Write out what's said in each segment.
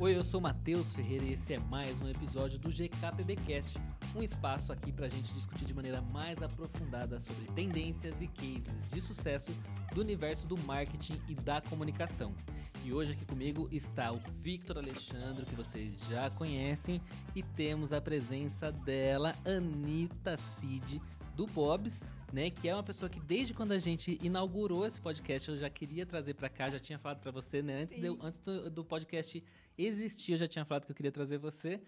Oi, eu sou Matheus Ferreira e esse é mais um episódio do GKPBcast, um espaço aqui para a gente discutir de maneira mais aprofundada sobre tendências e cases de sucesso do universo do marketing e da comunicação. E hoje aqui comigo está o Victor Alexandre, que vocês já conhecem, e temos a presença dela, Anitta Cid, do Bobs, né? Que é uma pessoa que desde quando a gente inaugurou esse podcast, eu já queria trazer para cá, já tinha falado para você, né? Antes, de, antes do, do, podcast existir, eu já tinha falado que eu queria trazer você.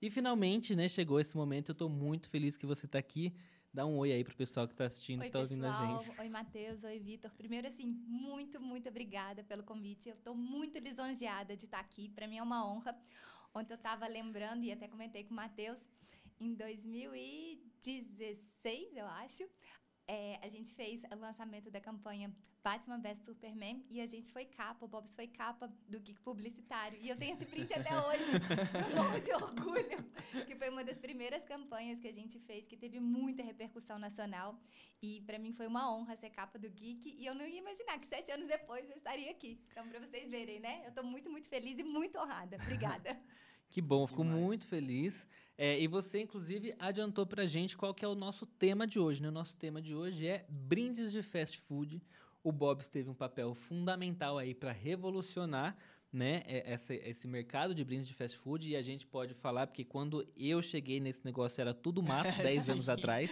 E finalmente, né, chegou esse momento. Eu estou muito feliz que você está aqui. Dá um oi aí pro pessoal que está assistindo, oi, que tá ouvindo a gente. Oi, Matheus. Oi, Vitor. Primeiro, assim, muito, muito obrigada pelo convite. Eu estou muito lisonjeada de estar aqui. Para mim é uma honra. Ontem eu estava lembrando e até comentei com o Matheus em 2016, eu acho, é, a gente fez o lançamento da campanha Batman vs Superman e a gente foi capa, o Bobs foi capa do Geek Publicitário. E eu tenho esse print até hoje, com morro de orgulho, que foi uma das primeiras campanhas que a gente fez, que teve muita repercussão nacional. E para mim foi uma honra ser capa do Geek e eu não ia imaginar que sete anos depois eu estaria aqui. Então, para vocês verem, né? Eu estou muito, muito feliz e muito honrada. Obrigada. Que bom, fico Demais. muito feliz. É, e você, inclusive, adiantou pra gente qual que é o nosso tema de hoje. Né? O nosso tema de hoje é brindes de fast food. O Bob's teve um papel fundamental aí para revolucionar né, esse, esse mercado de brindes de fast food e a gente pode falar, porque quando eu cheguei nesse negócio era tudo mato, 10 anos atrás,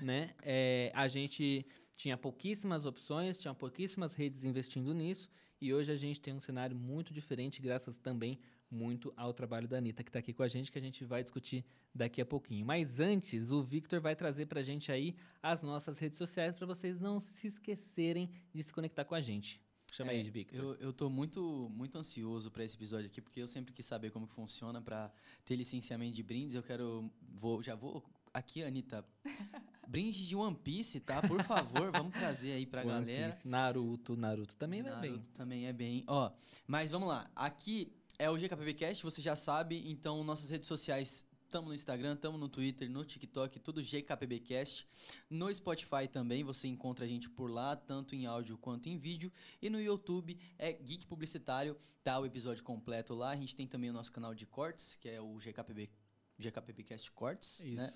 né, é, a gente tinha pouquíssimas opções, tinha pouquíssimas redes investindo nisso e hoje a gente tem um cenário muito diferente, graças também muito ao trabalho da Anitta, que está aqui com a gente, que a gente vai discutir daqui a pouquinho. Mas antes, o Victor vai trazer para a gente aí as nossas redes sociais para vocês não se esquecerem de se conectar com a gente. Chama é, aí, Victor. Eu, eu tô muito, muito ansioso para esse episódio aqui, porque eu sempre quis saber como que funciona para ter licenciamento de brindes. Eu quero. Vou, já vou. Aqui, Anitta. brinde de One Piece, tá? Por favor, vamos trazer aí pra One galera. Piece, Naruto, Naruto também Naruto é bem. também é bem. Ó, mas vamos lá. Aqui é o GKPBcast, você já sabe, então nossas redes sociais Tamo no Instagram, tamo no Twitter, no TikTok, tudo GKPBcast. No Spotify também você encontra a gente por lá, tanto em áudio quanto em vídeo. E no YouTube é Geek Publicitário, tá o episódio completo lá. A gente tem também o nosso canal de cortes, que é o GKPB GKPBcast Cortes, né? isso. né?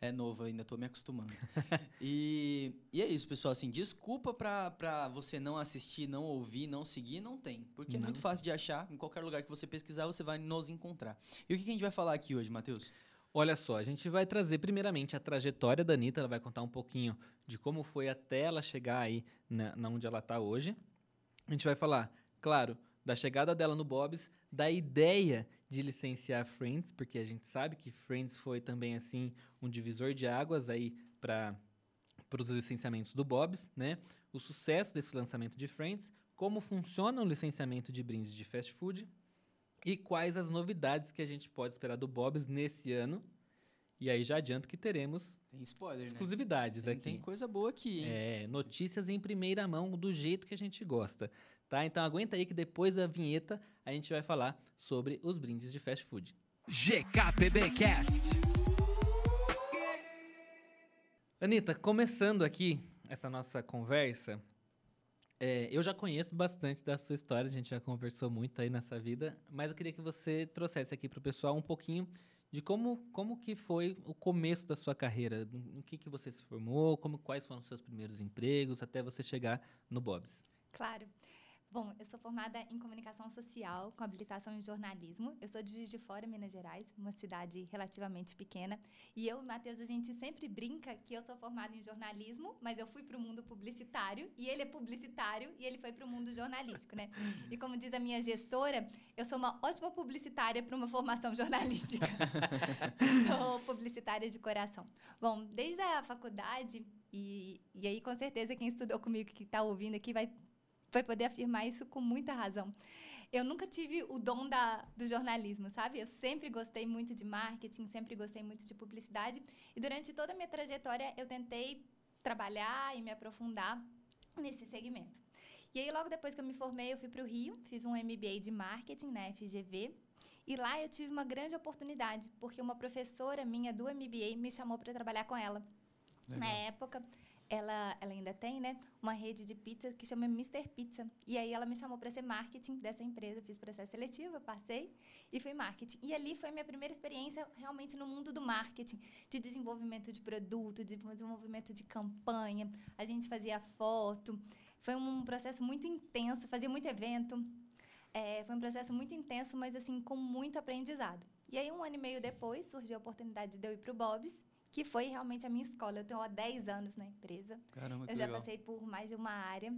É novo, ainda estou me acostumando. e, e é isso, pessoal. Assim, desculpa pra, pra você não assistir, não ouvir, não seguir, não tem. Porque não. é muito fácil de achar. Em qualquer lugar que você pesquisar, você vai nos encontrar. E o que, que a gente vai falar aqui hoje, Matheus? Olha só, a gente vai trazer primeiramente a trajetória da Anitta, ela vai contar um pouquinho de como foi até ela chegar aí na, na onde ela está hoje. A gente vai falar, claro, da chegada dela no Bob's, da ideia de licenciar Friends, porque a gente sabe que Friends foi também assim um divisor de águas aí para para os licenciamentos do Bob's, né? O sucesso desse lançamento de Friends, como funciona o licenciamento de brindes de fast food e quais as novidades que a gente pode esperar do Bob's nesse ano. E aí já adianto que teremos tem spoiler, né? Exclusividades né? aqui. Tem coisa boa aqui, hein? É, notícias em primeira mão do jeito que a gente gosta, tá? Então aguenta aí que depois da vinheta a gente vai falar sobre os brindes de fast food. GKPBcast. Anitta, começando aqui essa nossa conversa, é, eu já conheço bastante da sua história, a gente já conversou muito aí nessa vida, mas eu queria que você trouxesse aqui para o pessoal um pouquinho de como, como que foi o começo da sua carreira, no que, que você se formou, como, quais foram os seus primeiros empregos, até você chegar no Bob's. Claro. Bom, eu sou formada em comunicação social com habilitação em jornalismo. Eu sou de Juiz de Fora, Minas Gerais, uma cidade relativamente pequena. E eu e o Matheus, a gente sempre brinca que eu sou formada em jornalismo, mas eu fui para o mundo publicitário, e ele é publicitário, e ele foi para o mundo jornalístico, né? E como diz a minha gestora, eu sou uma ótima publicitária para uma formação jornalística. sou publicitária de coração. Bom, desde a faculdade, e, e aí com certeza quem estudou comigo, que está ouvindo aqui, vai vai poder afirmar isso com muita razão. Eu nunca tive o dom da, do jornalismo, sabe? Eu sempre gostei muito de marketing, sempre gostei muito de publicidade. E durante toda a minha trajetória, eu tentei trabalhar e me aprofundar nesse segmento. E aí, logo depois que eu me formei, eu fui para o Rio, fiz um MBA de marketing na FGV. E lá eu tive uma grande oportunidade, porque uma professora minha do MBA me chamou para trabalhar com ela. Legal. Na época, ela, ela ainda tem, né, uma rede de pizza que chama Mr. Pizza. E aí ela me chamou para ser marketing dessa empresa, fiz processo seletivo, passei e fui marketing. E ali foi minha primeira experiência realmente no mundo do marketing, de desenvolvimento de produto, de desenvolvimento de campanha. A gente fazia foto. Foi um processo muito intenso, fazia muito evento. É, foi um processo muito intenso, mas assim com muito aprendizado. E aí um ano e meio depois surgiu a oportunidade de eu ir para o Bob's que foi realmente a minha escola. Eu tenho há 10 anos na empresa. Caramba, que Eu já legal. passei por mais de uma área.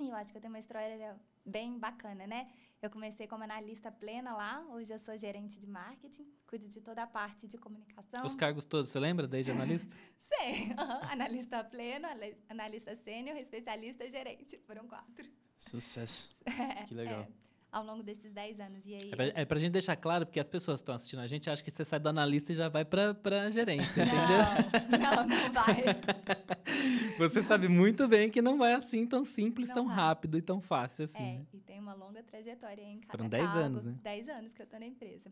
E eu acho que eu tenho uma história bem bacana, né? Eu comecei como analista plena lá, hoje eu sou gerente de marketing, cuido de toda a parte de comunicação. Os cargos todos, você lembra desde analista? Sei, analista pleno, analista sênior, especialista, gerente. Foram quatro. Sucesso. Que legal. É, ao longo desses 10 anos. E aí, É pra, é pra gente deixar claro, porque as pessoas que estão assistindo a gente acham que você sai do analista e já vai pra, pra gerente, entendeu? Não, não, não vai. Você sabe muito bem que não vai assim tão simples, Não tão vai. rápido e tão fácil assim. É, né? e tem uma longa trajetória em cada Foram 10 cargo. anos, né? 10 anos que eu tô na empresa.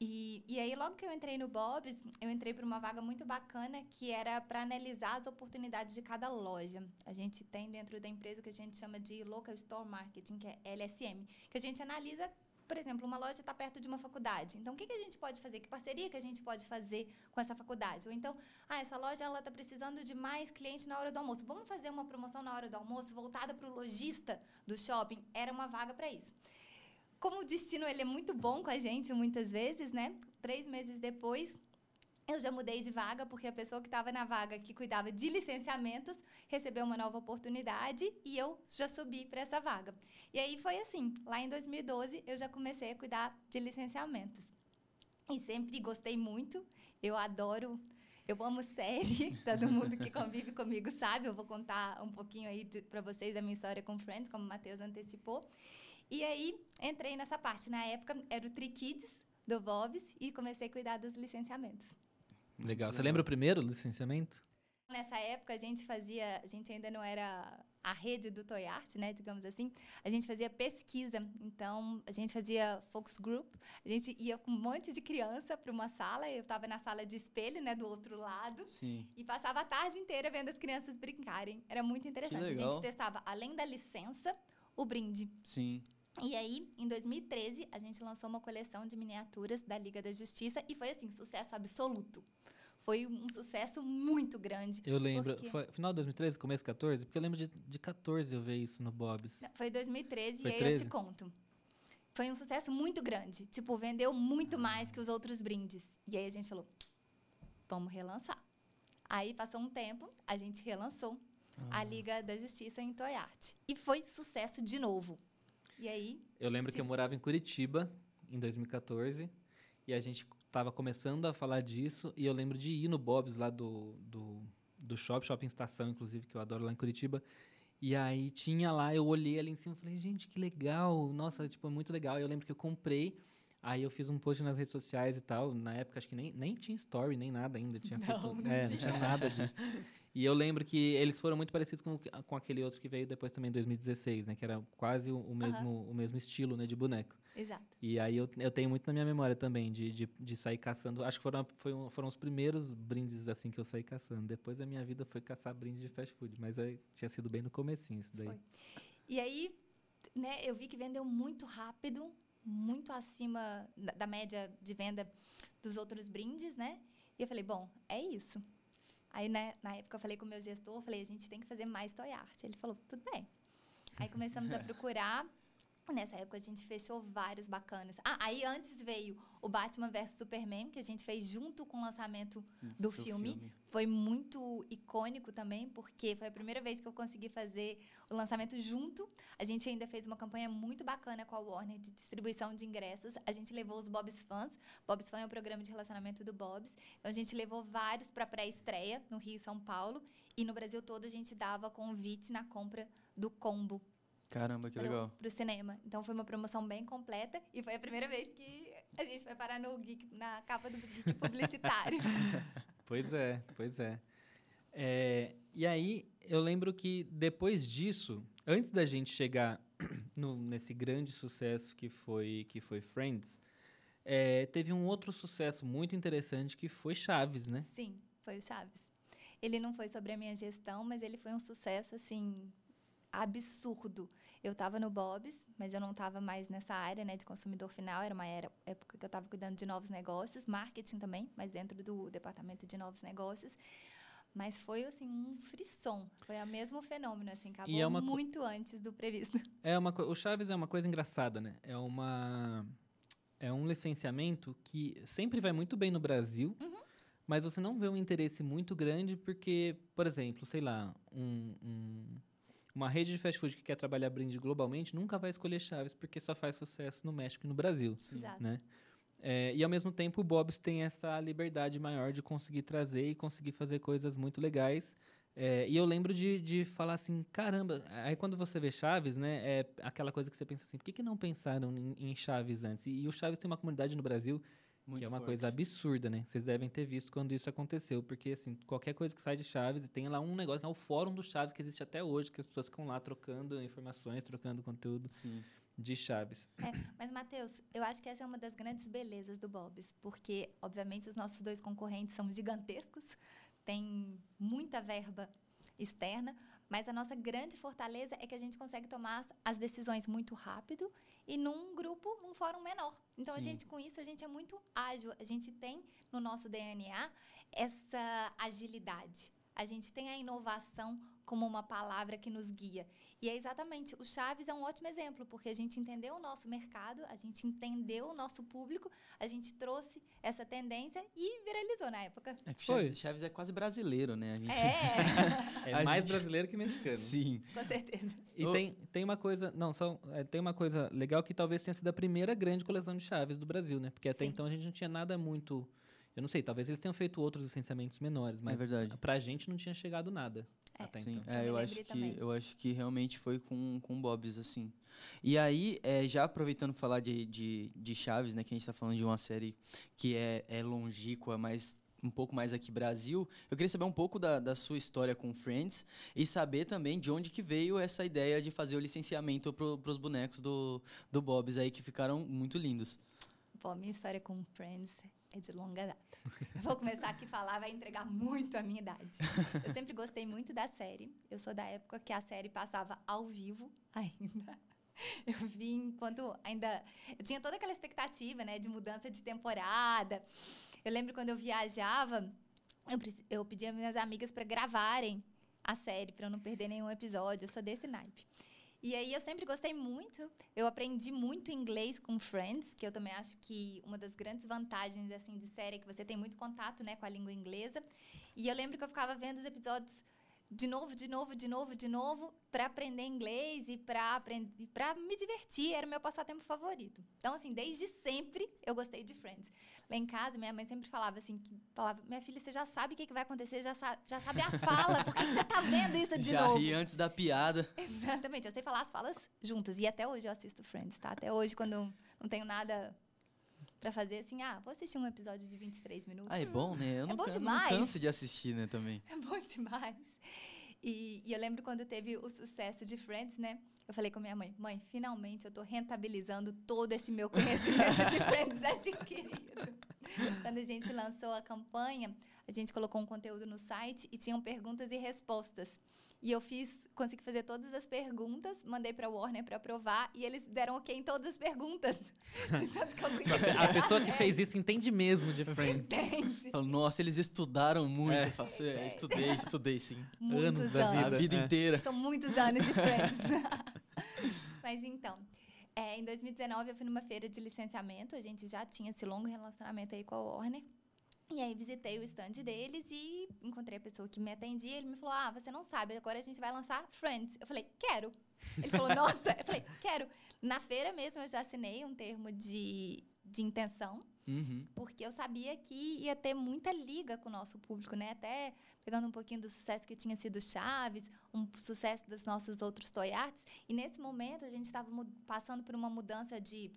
E, e aí, logo que eu entrei no Bob's, eu entrei para uma vaga muito bacana que era para analisar as oportunidades de cada loja. A gente tem dentro da empresa o que a gente chama de Local Store Marketing, que é LSM, que a gente analisa, por exemplo, uma loja está perto de uma faculdade. Então, o que, que a gente pode fazer? Que parceria que a gente pode fazer com essa faculdade? Ou então, ah, essa loja ela está precisando de mais clientes na hora do almoço. Vamos fazer uma promoção na hora do almoço voltada para o lojista do shopping? Era uma vaga para isso como o destino ele é muito bom com a gente muitas vezes, né? Três meses depois, eu já mudei de vaga porque a pessoa que estava na vaga que cuidava de licenciamentos recebeu uma nova oportunidade e eu já subi para essa vaga. E aí foi assim, lá em 2012 eu já comecei a cuidar de licenciamentos. E sempre gostei muito, eu adoro eu amo série, todo mundo que convive comigo sabe. Eu vou contar um pouquinho aí para vocês a minha história com Friends, como o Matheus antecipou. E aí, entrei nessa parte. Na época, era o Tri Kids do Bob's e comecei a cuidar dos licenciamentos. Legal. Você lembra o primeiro licenciamento? Nessa época, a gente fazia... A gente ainda não era a rede do Toy Art, né? Digamos assim. A gente fazia pesquisa. Então, a gente fazia focus group. A gente ia com um monte de criança para uma sala. Eu estava na sala de espelho, né? Do outro lado. Sim. E passava a tarde inteira vendo as crianças brincarem. Era muito interessante. A legal. gente testava, além da licença, o brinde. Sim. E aí, em 2013, a gente lançou uma coleção de miniaturas da Liga da Justiça e foi assim, sucesso absoluto. Foi um sucesso muito grande. Eu lembro. quê? Foi final de 2013, começo de 14? Porque eu lembro de, de 14 eu ver isso no Bob's. Não, Foi 2013 Foi e aí eu 13? te conto. Foi um sucesso muito grande. Tipo, vendeu muito mais que os outros brindes. E aí a gente falou, vamos relançar. Aí passou um tempo, a gente relançou Ah. a Liga da Justiça em Toy Art. E foi sucesso de novo. E aí, Eu lembro que eu morava em Curitiba em 2014 e a gente tava começando a falar disso e eu lembro de ir no Bob's lá do, do, do shopping, shopping estação, inclusive, que eu adoro lá em Curitiba. E aí tinha lá, eu olhei ali em cima e falei, gente, que legal, nossa, tipo, é muito legal. E eu lembro que eu comprei, aí eu fiz um post nas redes sociais e tal. Na época acho que nem, nem tinha story, nem nada ainda. Tinha Não, feito, não é, tinha. não tinha nada disso. E eu lembro que eles foram muito parecidos com, com aquele outro que veio depois também em 2016, né? Que era quase o, o mesmo, o mesmo estilo, né? De boneco. exato. E aí eu, eu tenho muito na minha memória também de, de, de sair caçando. Acho que foram, foi um- foram os primeiros brindes assim que eu saí caçando. Depois a minha vida foi caçar brindes de fast food, mas aí tinha sido bem no comecinho isso daí. Foi. E aí, né, eu vi que vendeu muito rápido, muito acima da, da média de venda dos outros brindes, né? E eu falei, bom, é isso. Aí, né, na época, eu falei com o meu gestor, falei, a gente tem que fazer mais toy art. Ele falou, tudo bem. Aí começamos a procurar. Nessa época a gente fechou vários bacanas. Ah, aí antes veio o Batman vs Superman, que a gente fez junto com o lançamento do filme. Foi muito icônico também, porque foi a primeira vez que eu consegui fazer o lançamento junto. A gente ainda fez uma campanha muito bacana com a Warner de distribuição de ingressos. A gente levou os Bob's Fans. Bob's Fan é o programa de relacionamento do Bob's. Então a gente levou vários para pré-estreia no Rio e São Paulo. E no Brasil todo a gente dava convite na compra do combo Caramba, que legal. para o cinema. Então foi uma promoção bem completa e foi a primeira vez que a gente foi parar no Geek, na capa do Geek publicitário. Pois é, pois é. É, E aí, eu lembro que depois disso, antes da gente chegar no- nesse grande sucesso que foi, que foi Friends, é, teve um outro sucesso muito interessante que foi Chaves, né? Sim, foi o Chaves. Ele não foi sobre a minha gestão, mas ele foi um sucesso, assim, absurdo. Eu estava no Bob's, mas eu não estava mais nessa área né, de consumidor final. Era uma era, época que eu estava cuidando de novos negócios, marketing também, mas dentro do departamento de novos negócios. Mas foi assim um frisson. Foi o mesmo fenômeno, assim, acabou é muito antes do previsto. É uma o Chaves é uma coisa engraçada, né? É uma é um licenciamento que sempre vai muito bem no Brasil, Uhum. mas você não vê um interesse muito grande porque, por exemplo, sei lá, um, um- uma rede de fast food que quer trabalhar brinde globalmente nunca vai escolher Chaves porque só faz sucesso no México e no Brasil, Exato. né? É, e ao mesmo tempo o Bob's tem essa liberdade maior de conseguir trazer e conseguir fazer coisas muito legais. É, e eu lembro de, de falar assim, caramba, aí quando você vê Chaves, né, é aquela coisa que você pensa assim, por que, que não pensaram em, em Chaves antes? E, e o Chaves tem uma comunidade no Brasil Muito que é uma forte. coisa absurda, né? Vocês devem ter visto quando isso aconteceu, porque assim, qualquer coisa que sai de Chaves, e tem lá um negócio, que é o fórum do Chaves que existe até hoje, que as pessoas ficam lá trocando informações, trocando conteúdo Sim. de Chaves. Mas, Matheus, eu acho que essa é uma das grandes belezas do Bob's, porque, obviamente, os nossos dois concorrentes são gigantescos, tem muita verba externa, mas a nossa grande fortaleza é que a gente consegue tomar as- decisões muito rápido e num grupo, num fórum menor. Então, a Sim. gente, com isso, a gente é muito ágil. A gente tem no nosso DNA essa agilidade. A gente tem a inovação como uma palavra que nos guia. E é exatamente, o Chaves é um ótimo exemplo, porque a gente entendeu o nosso mercado, a gente entendeu o nosso público, a gente trouxe essa tendência e viralizou na época. É que Foi. Chaves, Chaves é quase brasileiro, né? A gente... É, É mais gente- brasileiro que mexicano. Sim. com certeza. E Ô- tem, tem uma coisa, não, só, é, tem uma coisa legal que talvez tenha sido a primeira grande coleção de chaves do Brasil, né? Porque até Sim. então a gente não tinha nada muito, eu não sei, talvez eles tenham feito outros licenciamentos menores, mas é verdade. pra gente não tinha chegado nada É. até Sim, então. é, Eu acho que também. eu acho que realmente foi com com Bob's assim. E aí, é, já aproveitando pra falar de, de, de Chaves, né, que a gente tá falando de uma série que é, é longínqua, mas um pouco mais aqui Brasil, eu queria saber um pouco da, da sua história com Friends e saber também de onde que veio essa ideia de fazer o licenciamento pro, pros bonecos do, do Bob's aí, que ficaram muito lindos. Bom, minha história com Friends é de longa data. Eu vou começar aqui a falar, vai entregar muito a minha idade. Eu sempre gostei muito da série. Eu sou da época que a série passava ao vivo ainda. Eu vi enquanto ainda. Eu tinha toda aquela expectativa, né, de mudança de temporada. Eu lembro quando eu viajava, eu, eu pedia minhas amigas para gravarem a série, para eu não perder nenhum episódio. Eu sou desse naipe. E aí eu sempre gostei muito. Eu aprendi muito inglês com Friends, que eu também acho que uma das grandes vantagens assim de série é que você tem muito contato, né, com a língua inglesa. E eu lembro que eu ficava vendo os episódios de novo, de novo, de novo, de novo, para aprender inglês e para aprender, para me divertir, era o meu passatempo favorito. Então assim, desde sempre eu gostei de Friends. Lá em casa, minha mãe sempre falava assim, que falava: "Minha filha, você já sabe o que, que vai acontecer, já, sa já sabe a fala, por que, que você tá vendo isso de já novo?" ri antes da piada. Exatamente, eu sei falar as falas juntas. E até hoje eu assisto Friends, tá? Até hoje, quando não tenho nada pra fazer, assim, ah, vou assistir um episódio de 23 minutos. Ah, é bom, né? Eu não, bom can- eu não demais. canso de assistir, né, também. É bom demais. E, e eu lembro quando teve o sucesso de Friends, né? Eu falei com minha mãe, mãe, finalmente eu tô rentabilizando todo esse meu conhecimento de Friends adquirido. Quando a gente lançou a campanha, a gente colocou um conteúdo no site e tinham perguntas e respostas. E eu fiz, consegui fazer todas as perguntas, mandei para Warner para aprovar e eles deram ok em todas as perguntas. De tanto que eu conhecia A pessoa que fez isso entende mesmo de Friends. Entende? Falo, Nossa, eles estudaram muito. É. Eu falo, "Cê- É. estudei, estudei sim. Muitos Anos da anos. A Vida, vida é. inteira. São muitos anos de Friends. Mas então, é, em 2019 eu fui numa feira de licenciamento, a gente já tinha esse longo relacionamento aí com a Warner. E aí visitei o stand deles e encontrei a pessoa que me atendia. Ele me falou: Ah, você não sabe, agora a gente vai lançar Friends. Eu falei, quero. Ele falou, nossa, eu falei, quero. Na feira mesmo eu já assinei um termo de, de intenção Uhum. porque eu sabia que ia ter muita liga com o nosso público, né? Até pegando um pouquinho do sucesso que tinha sido Chaves, um sucesso dos nossos outros toy arts. E nesse momento a gente estava passando por uma mudança de,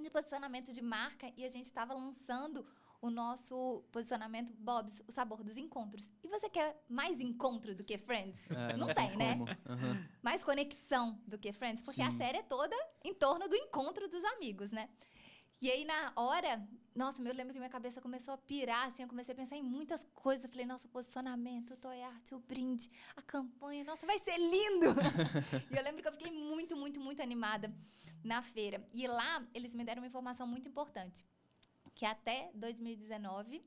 de posicionamento de marca e a gente estava lançando o nosso posicionamento Bob's, o sabor dos encontros. E você quer mais encontro do que Friends? É, não, tem, né? como. Aham. mais conexão do que Friends, porque a Sim. série é toda em torno do encontro dos amigos, né? E aí, na hora, nossa, eu lembro que minha cabeça começou a pirar, assim, eu comecei a pensar em muitas coisas. Eu falei, nossa, o posicionamento, o toy art, o brinde, a campanha, nossa, vai ser lindo! e eu lembro que eu fiquei muito, muito, muito animada na feira. E lá, eles me deram uma informação muito importante, que até 2019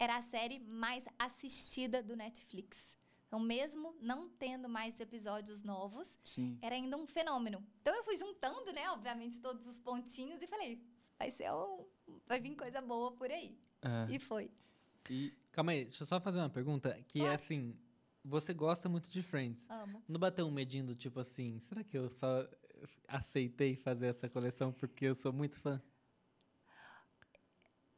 era a série mais assistida do Netflix. Então, mesmo não tendo mais episódios novos, Sim. era ainda um fenômeno. Então, eu fui juntando, né, obviamente, todos os pontinhos e falei, vai ser um, vai vir coisa boa por aí. É. E foi. E Calma aí, deixa eu só fazer uma pergunta, que é assim, você gosta muito de Friends. Amo. Não bateu um medinho do tipo assim, será que eu só aceitei fazer essa coleção porque eu sou muito fã?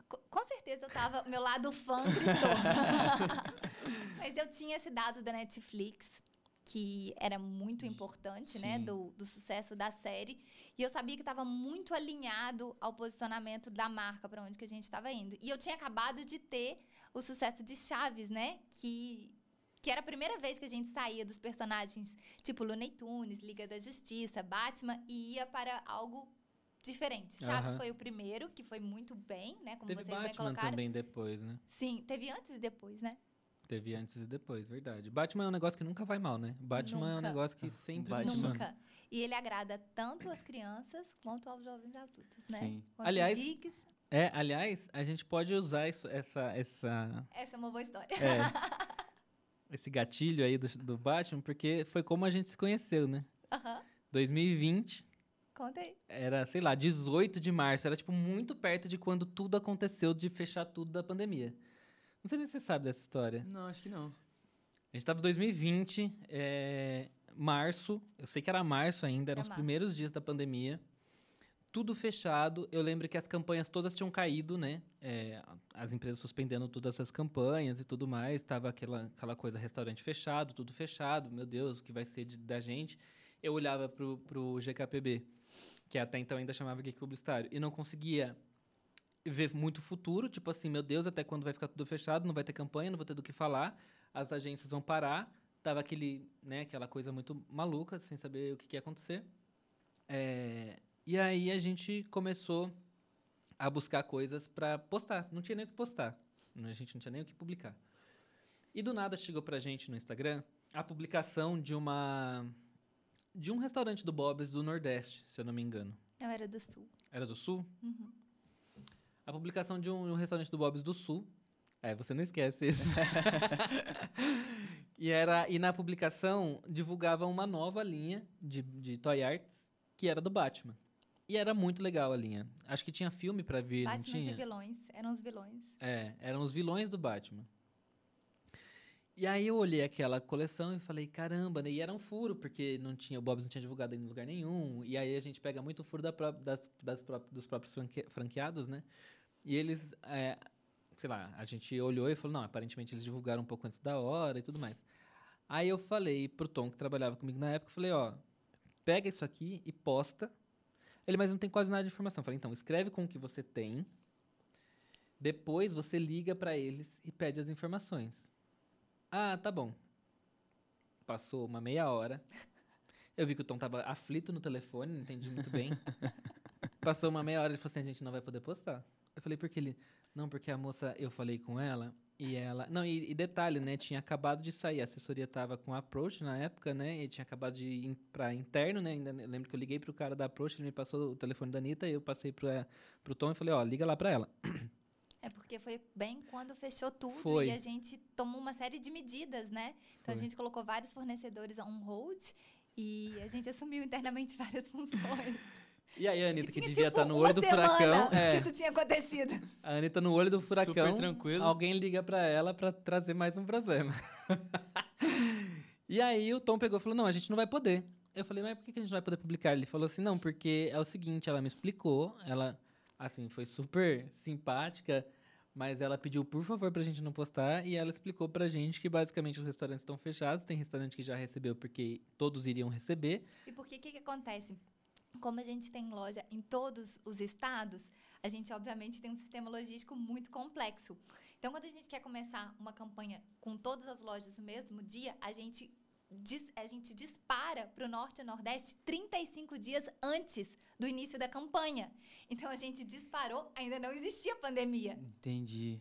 Co- Com certeza eu tava, meu lado fã gritou. Mas eu tinha esse dado da Netflix, que era muito importante, né, Sim. do, do sucesso da série. E eu sabia que estava muito alinhado ao posicionamento da marca, para onde que a gente estava indo. E eu tinha acabado de ter o sucesso de Chaves, né, que que era a primeira vez que a gente saía dos personagens tipo Looney Tunes, Liga da Justiça, Batman e ia para algo diferente. Chaves Aham. foi o primeiro, que foi muito bem, né, como Teve vocês bem Batman colocaram. também depois, né? Sim, teve antes e depois, né? Teve antes e depois, verdade. Batman é um negócio que nunca vai mal, né? Batman é um Nunca. negócio que sempre Batman. Nunca. E ele agrada tanto às crianças quanto aos jovens adultos, né? Sim. Quanto Aliás-. É, aliás, a gente pode usar isso, essa, essa, Essa é uma boa história. é, esse gatilho aí do, do Batman, porque foi como a gente se conheceu, né? Aham. 2020, Conta aí. era, sei lá, 18 de março, era tipo muito perto de quando tudo aconteceu de fechar tudo da pandemia. Não sei nem se você sabe dessa história. não, acho que não. A gente tava em 2020, é, março, eu sei que era março ainda, eram Era os março. primeiros dias da pandemia. Tudo fechado. Eu lembro que as campanhas todas tinham caído, né? É, as empresas suspendendo todas essas campanhas e tudo mais. Tava aquela, aquela coisa, restaurante fechado, tudo fechado. Meu Deus, o que vai ser de- da gente? Eu olhava pro, pro GKPB, que até então ainda chamava Geek Publicitário, e não conseguia ver muito futuro, tipo assim, meu Deus, até quando vai ficar tudo fechado, não vai ter campanha, não vou ter do que falar, as agências vão parar, tava aquele, né, aquela coisa muito maluca, sem saber o que, que ia acontecer. É, e aí a gente começou a buscar coisas para postar, não tinha nem o que postar, a gente não tinha nem o que publicar. E do nada chegou pra gente no Instagram a publicação de uma de um restaurante do Bob's do Nordeste, se eu não me engano. Eu era do Sul. Era do Sul? Uhum. A publicação de um, um restaurante do Bob's do Sul. É, você não esquece isso. e, era, e na publicação divulgava uma nova linha de, de Toy Arts que era do Batman. E era muito legal a linha. Acho que tinha filme pra vir, não Batman tinha? e vilões. Eram os vilões. É, eram os vilões do Batman. E aí eu olhei aquela coleção e falei, caramba, né? E era um furo, porque não tinha, o Bob's não tinha divulgado em lugar nenhum. E aí a gente pega muito o furo da das, das dos próprios franque- franqueados, né? E eles, é, sei lá, a gente olhou e falou, não, aparentemente eles divulgaram um pouco antes da hora e tudo mais. Aí eu falei pro Tom, que trabalhava comigo na época, falei, ó, pega isso aqui e posta. Ele, mas não tem quase nada de informação. Eu falei, então, escreve com o que você tem. Depois você liga pra eles e pede as informações. Ah, tá bom. Passou uma meia hora. Eu vi que o Tom tava aflito no telefone, não entendi muito bem. Passou uma meia hora, ele falou assim, a gente não vai poder postar. Eu falei, por que ele... Não, porque a moça, eu falei com ela, e ela... Não, e, e detalhe, né, tinha acabado de sair, a assessoria tava com a Approach na época, né, e tinha acabado de ir pra interno, né, ainda lembro que eu liguei pro cara da Approach, ele me passou o telefone da Anitta, e eu passei pra, pro Tom e falei, ó, liga lá pra ela. É porque foi bem quando fechou tudo Foi. e a gente tomou uma série de medidas, né? Então a Foi. gente colocou vários fornecedores on hold e a gente assumiu internamente várias funções. E aí a Anitta, E que devia tipo, estar no uma olho do furacão... que É, isso tinha acontecido. a Anitta no olho do furacão, Super tranquilo. alguém liga pra ela pra trazer mais um problema. e aí o Tom pegou e falou, não, a gente não vai poder. Eu falei, mas por que que a gente não vai poder publicar? Ele falou assim, não, porque é o seguinte, ela me explicou, ela, assim, foi super simpática, mas ela pediu, por favor, pra gente não postar, e ela explicou pra gente que basicamente os restaurantes estão fechados, tem restaurante que já recebeu porque todos iriam receber, E por que que que acontece? Como a gente tem loja em todos os estados, a gente obviamente tem um sistema logístico muito complexo. Então, quando a gente quer começar uma campanha com todas as lojas no mesmo dia, a gente a gente dispara para o Norte e Nordeste 35 dias antes do início da campanha. Então a gente disparou, ainda não existia pandemia. Entendi.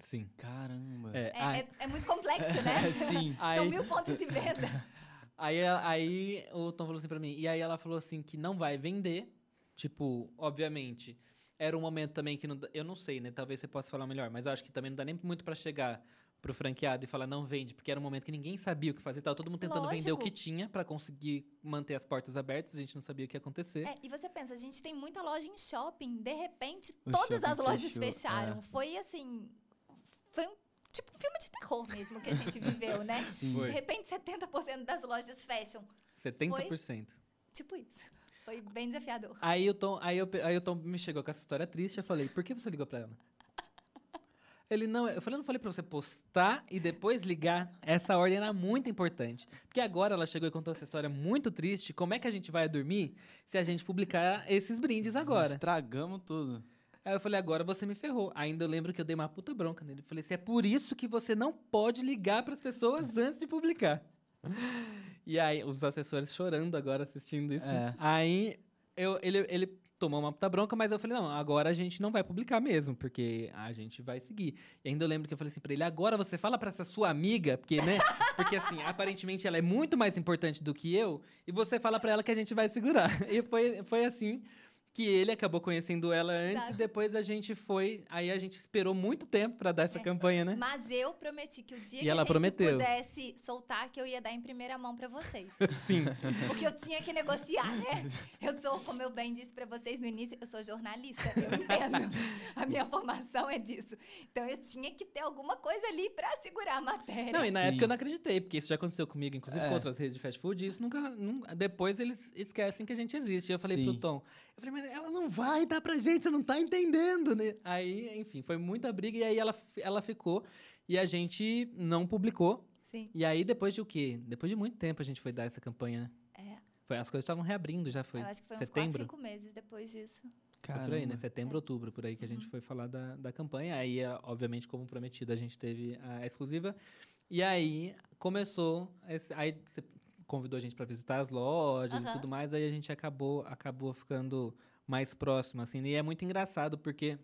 Sim. Caramba. É, É, é- é muito complexo, né? Sim. São aí- mil pontos de venda. Aí, aí o Tom falou assim pra mim, e aí ela falou assim que não vai vender. Tipo, obviamente, era um momento também que não, eu não sei, né? Talvez você possa falar melhor, mas eu acho que também não dá nem muito pra chegar pro franqueado e falar não vende, porque era um momento que ninguém sabia o que fazer, tava todo mundo tentando vender o Lógico. que tinha pra conseguir manter as portas abertas, a gente não sabia o que ia acontecer. É, e você pensa, a gente tem muita loja em shopping, de repente O todas shopping as lojas fechou, fecharam. é. Foi assim, foi um tipo um filme de terror mesmo que a gente viveu, né? Sim. Foi. De repente 70% das lojas fecham. 70%. Tipo isso. Foi bem desafiador. Aí o Tom, aí, eu, aí o Tom me chegou com essa história triste, eu falei, por que você ligou pra ela? Ele não, eu falei, eu não falei pra você postar e depois ligar. Essa ordem era muito importante. Porque agora ela chegou e contou essa história muito triste. Como é que a gente vai dormir se a gente publicar esses brindes agora? Estragamos tudo. Aí eu falei, agora você me ferrou. Ainda eu lembro que eu dei uma puta bronca nele. Eu falei assim, é por isso que você não pode ligar pras pessoas antes de publicar. E aí, os assessores chorando agora assistindo isso. É. Aí, eu, ele, ele tomou uma puta bronca, mas eu falei, não, agora a gente não vai publicar mesmo, porque a gente vai seguir. E ainda eu lembro que eu falei assim pra ele, agora você fala pra essa sua amiga, porque, né? Porque, assim, aparentemente ela é muito mais importante do que eu, e você fala pra ela que a gente vai segurar. E foi, foi assim que ele acabou conhecendo ela antes, Exato. e depois a gente foi... Aí a gente esperou muito tempo pra dar essa campanha, né? Mas eu prometi que o dia E que ela a gente prometeu. pudesse soltar, que eu ia dar em primeira mão pra vocês. Sim. Porque eu tinha que negociar, né? Eu sou, como eu bem disse pra vocês no início, eu sou jornalista, eu entendo. A minha formação é disso. Então eu tinha que ter alguma coisa ali pra segurar a matéria. Não, e na Sim. época eu não acreditei, porque isso já aconteceu comigo, inclusive É. com outras redes de fast food, e isso nunca, nunca- Depois eles esquecem que a gente existe. Eu falei Sim. pro Tom, eu falei, mas ela não vai dar pra gente, você não tá entendendo, né? Aí, enfim, foi muita briga, e aí ela, ela ficou, e a gente não publicou. Sim. E aí, depois de o quê? Depois de muito tempo a gente foi dar essa campanha, né? É, Foi, as coisas estavam reabrindo, já foi. eu acho que foi uns setembro. 4, 5 meses depois disso. Foi por aí, né? Setembro, outubro, por aí que a gente foi falar da, da campanha. Aí, eh, obviamente, como prometido, a gente teve a exclusiva. E aí começou. esse- aí você convidou a gente para visitar as lojas e Aham. tudo mais. Aí a gente acabou, acabou ficando mais próximo, assim. E é muito engraçado porque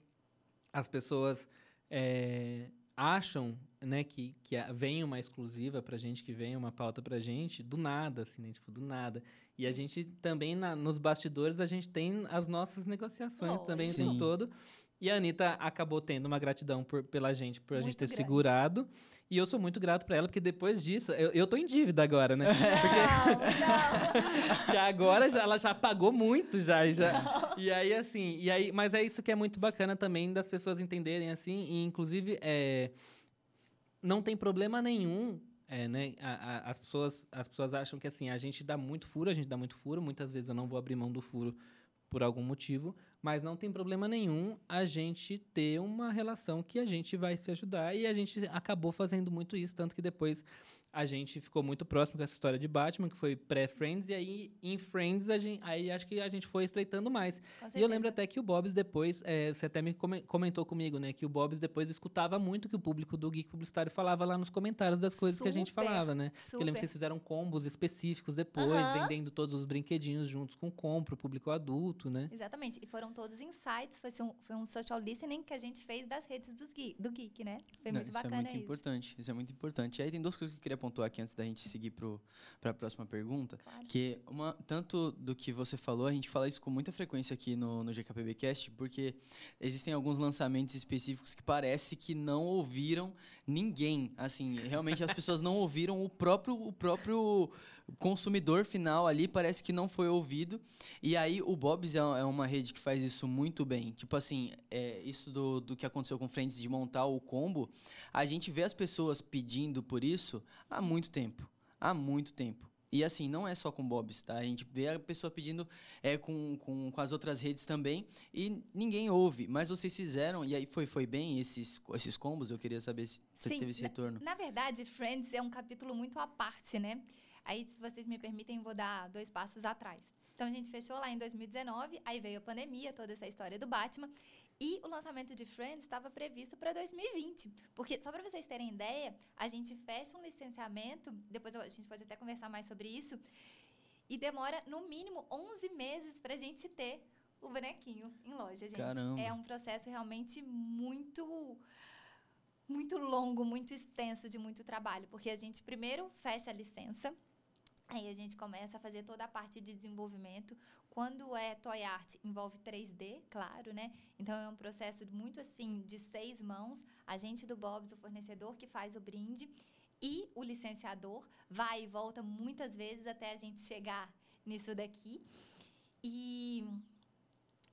as pessoas eh, acham, né, que, que vem uma exclusiva pra gente, que vem uma pauta pra gente, do nada, assim, né? Tipo, do nada. E a gente também, na- nos bastidores, a gente tem as nossas negociações também o Lógico. tempo Sim. todo. E a Anitta acabou tendo uma gratidão por, pela gente, por a gente Muito ter grande. segurado. E eu sou muito grato pra ela, porque depois disso, eu, eu tô em dívida agora, né? Não, não. que agora já- ela já pagou muito já, e já. E aí assim, e aí, mas é isso que é muito bacana também das pessoas entenderem assim, e inclusive é, não tem problema nenhum, é, né? a- a- as pessoas as pessoas acham que assim, a gente dá muito furo, a gente dá muito furo, muitas vezes eu não vou abrir mão do furo por algum motivo, mas não tem problema nenhum a gente ter uma relação que a gente vai se ajudar e a gente acabou fazendo muito isso, tanto que depois a gente ficou muito próximo com essa história de Batman, que foi pré-Friends, e aí em Friends, a gente, aí acho que a gente foi estreitando mais. E eu lembro até que o Bob's depois, é, você até me come- comentou comigo, né, que o Bob's depois escutava muito que o público do Geek Publicitário falava lá nos comentários das coisas que a gente Super, falava, né? Porque eu lembro que Super. vocês fizeram combos específicos depois, vendendo todos os brinquedinhos juntos com compra, o público adulto, né? Exatamente. E foram todos insights. Foi um, foi um social listening que a gente fez das redes dos Geek, do Geek, né? Foi Não, muito isso bacana é muito isso. importante. Isso é muito importante. E aí tem duas coisas que eu queria pontuar aqui antes da gente seguir para a próxima pergunta. Claro. Que uma, tanto do que você falou, a gente fala isso com muita frequência aqui no, no GKPBcast, porque existem alguns lançamentos específicos que parece que não ouviram ninguém. Assim, realmente as pessoas não ouviram o próprio, o próprio consumidor final ali, parece que não foi ouvido. E aí o Bob's é, é uma rede que faz isso muito bem. Tipo assim, é, isso do, do que aconteceu com Friends de montar o combo, a gente vê as pessoas pedindo por isso há muito tempo. Há muito tempo. E assim, não é só com Bob's, tá? A gente vê a pessoa pedindo é, com, com, com as outras redes também e ninguém ouve. Mas vocês fizeram, e aí foi, foi bem esses, esses combos? Eu queria saber se você Sim, teve esse na- retorno. Na verdade, Friends é um capítulo muito à parte, né? Aí, se vocês me permitem, vou dar dois passos atrás. Então a gente fechou lá em 2019, aí veio a pandemia, toda essa história do Batman. E o lançamento de Friends estava previsto para 2020. Porque, só para vocês terem ideia, a gente fecha um licenciamento, depois a gente pode até conversar mais sobre isso, e demora no mínimo 11 meses para a gente ter o bonequinho em loja, gente. Caramba. É um processo realmente muito muito longo, muito extenso de muito trabalho, porque a gente primeiro fecha a licença, aí a gente começa a fazer toda a parte de desenvolvimento. Quando é toy art, envolve 3D, claro, né? Então é um processo muito assim de seis mãos. A gente do Bob's, o fornecedor que faz o brinde, e o licenciador vai e volta muitas vezes até a gente chegar nisso daqui. E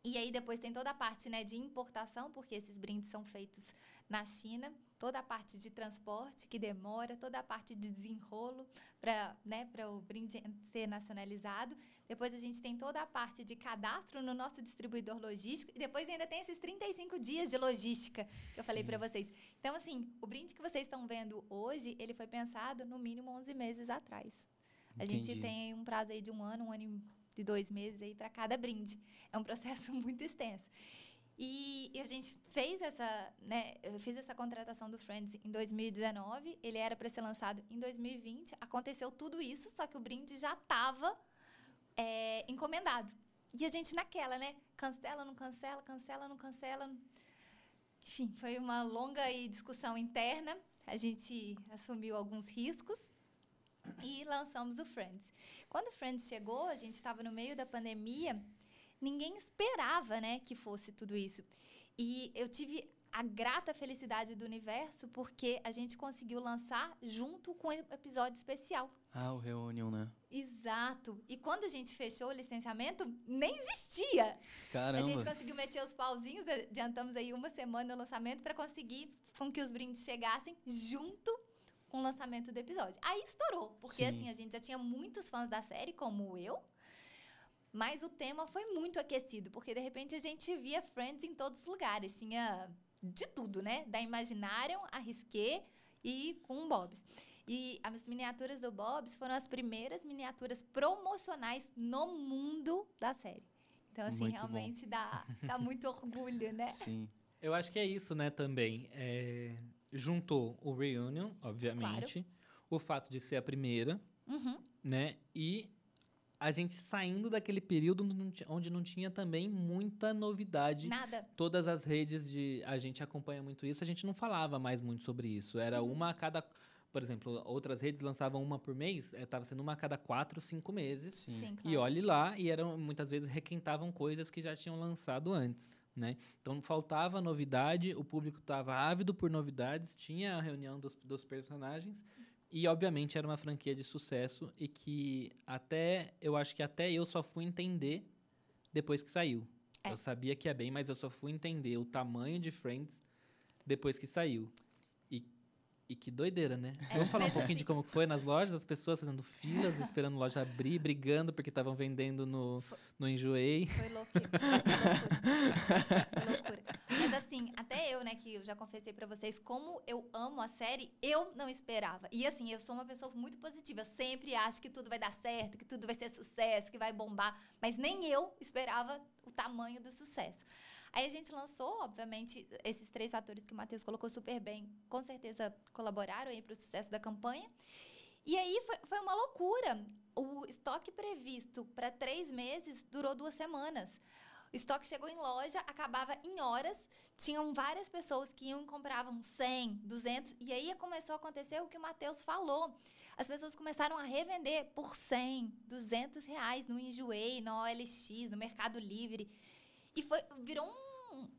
e aí depois tem toda a parte né, de importação, porque esses brindes são feitos na China, toda a parte de transporte que demora, toda a parte de desenrolo para né, o brinde ser nacionalizado. Depois a gente tem toda a parte de cadastro no nosso distribuidor logístico e depois ainda tem esses 35 dias de logística que eu falei para vocês. Então assim, o brinde que vocês estão vendo hoje, ele foi pensado no mínimo 11 meses atrás. A Entendi. gente tem um prazo aí de um ano, um ano e de dois meses aí para cada brinde. É um processo muito extenso. E, e a gente fez essa, né, eu fiz essa contratação do Friends em 2019, ele era para ser lançado em 2020, aconteceu tudo isso, só que o brinde já estava é, encomendado. E a gente naquela, né? Cancela, não cancela, cancela, não cancela. Enfim, foi uma longa discussão interna. A gente assumiu alguns riscos e lançamos o Friends. Quando o Friends chegou, a gente estava no meio da pandemia, ninguém esperava, né, que fosse tudo isso. E eu tive a grata felicidade do universo porque a gente conseguiu lançar junto com o episódio especial. Ah, o Reunion, né? Exato. E quando a gente fechou o licenciamento, nem existia. Caramba. A gente conseguiu mexer os pauzinhos, adiantamos aí uma semana no lançamento para conseguir com que os brindes chegassem junto com o lançamento do episódio. Aí estourou, porque Sim. assim, a gente já tinha muitos fãs da série, como eu, mas o tema foi muito aquecido, porque de repente a gente via Friends em todos os lugares, tinha de tudo, né? Da Imaginarium, a Risqué e com o Bob's. E as miniaturas do Bob's foram as primeiras miniaturas promocionais no mundo da série. Então, assim, Muito bom. realmente dá, dá muito orgulho, né? Sim. Eu acho que é isso, né, também. É, juntou o Reunion, obviamente, o fato de ser a primeira, Uhum. né, e a gente saindo daquele período onde não tinha também muita novidade. Nada. Todas as redes de. A gente acompanha muito isso, a gente não falava mais muito sobre isso. Era Uhum. uma a cada. Por exemplo, outras redes lançavam uma por mês, estava sendo uma a cada quatro, cinco meses. Sim. Sim, E claro. olhe lá, e eram muitas vezes requentavam coisas que já tinham lançado antes, né? Então faltava novidade, o público estava ávido por novidades, tinha a reunião dos, dos personagens e obviamente era uma franquia de sucesso e que até eu acho que até eu só fui entender depois que saiu. É. Eu sabia que ia bem, mas eu só fui entender o tamanho de Friends depois que saiu. E, e que doideira, né? É, Vamos falar um pouquinho de assim- como que foi nas lojas, as pessoas fazendo filas, esperando a loja abrir, brigando porque estavam vendendo no, Foi- no Enjoei. Foi loucura. Foi loucura. Foi loucura. Mas assim, até eu, né, que eu já confessei pra vocês, como eu amo a série, eu não esperava. E assim, eu sou uma pessoa muito positiva. Eu sempre acho que tudo vai dar certo, que tudo vai ser sucesso, que vai bombar. Mas nem eu esperava o tamanho do sucesso. Aí a gente lançou, obviamente, esses três fatores que o Matheus colocou super bem, com certeza colaboraram aí para o sucesso da campanha. E aí foi, foi uma loucura. O estoque previsto para três meses durou duas semanas. O estoque chegou em loja, acabava em horas. Tinham várias pessoas que iam e compravam 100, 200. E aí começou a acontecer o que o Matheus falou. As pessoas começaram a revender por 100, 200 reais no Enjoei, na OLX, no Mercado Livre. E foi, virou um,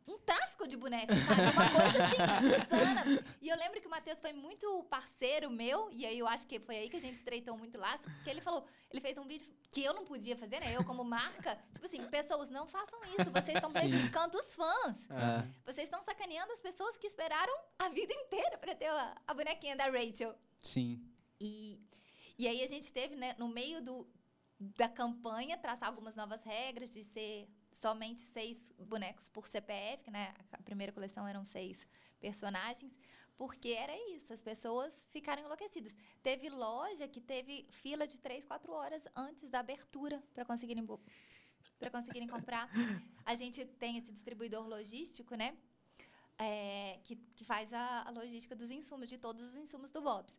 um tráfico de bonecos, sabe? Uma coisa assim, insana. E eu lembro que o Matheus foi muito parceiro meu, e aí eu acho que foi aí que a gente estreitou muito laço, porque ele falou, ele fez um vídeo que eu não podia fazer, né? Eu, como marca, tipo assim, pessoas, não façam isso, vocês estão prejudicando os fãs. É. Vocês estão sacaneando as pessoas que esperaram a vida inteira pra ter a, a bonequinha da Rachel. Sim. E, e aí a gente teve, né, no meio do, da campanha, traçar algumas novas regras de ser somente seis bonecos por CPF, né? A primeira coleção eram seis personagens, porque era isso, as pessoas ficaram enlouquecidas. Teve loja que teve fila de três, quatro horas antes da abertura para conseguirem para conseguirem comprar. A gente tem esse distribuidor logístico, né? É, que, que faz a, a logística dos insumos, de todos os insumos do Bob's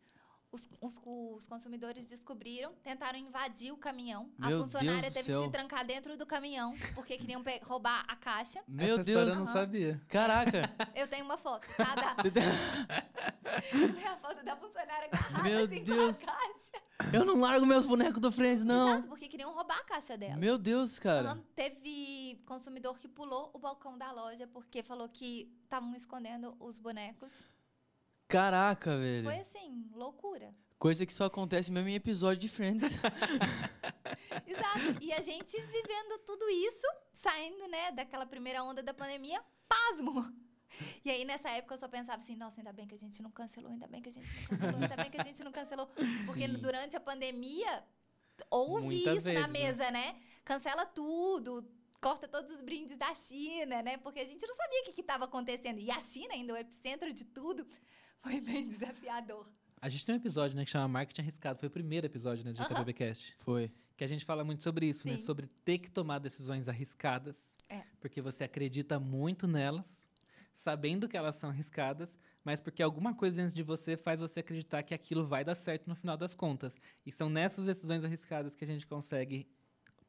os, os, os, consumidores descobriram, tentaram invadir o caminhão. Meu a funcionária Deus teve que se trancar dentro do caminhão, porque queriam roubar a caixa. Meu Essa Deus. Eu não sabia. Caraca. Eu tenho uma foto, tá? Da, Você tem- a foto da funcionária agarrada Meu assim Deus. com a caixa. Eu não largo meus bonecos do Friends, não. Exato, porque queriam roubar a caixa dela. Meu Deus, cara. Teve consumidor que pulou o balcão da loja porque falou que estavam escondendo os bonecos. Caraca, velho. Foi assim, loucura. Coisa que só acontece mesmo em episódio de Friends. Exato. E a gente vivendo tudo isso, saindo, né, daquela primeira onda da pandemia, pasmo. E aí, nessa época, eu só pensava assim, nossa, ainda bem que a gente não cancelou, ainda bem que a gente não cancelou, ainda bem que a gente não cancelou. Porque Sim. durante a pandemia, houve Muitas isso na vezes, né? mesa, né? Cancela tudo, corta todos os brindes da China, né? Porque a gente não sabia o que estava acontecendo. E a China, ainda o epicentro de tudo, foi bem desafiador. A gente tem um episódio, né, que chama Marketing Arriscado. Foi o primeiro episódio, né, do Aham. JKBcast. Foi. Que a gente fala muito sobre isso, né? Sim. Sobre ter que tomar decisões arriscadas. É. Porque você acredita muito nelas, sabendo que elas são arriscadas, mas porque alguma coisa dentro de você faz você acreditar que aquilo vai dar certo no final das contas. E são nessas decisões arriscadas que a gente consegue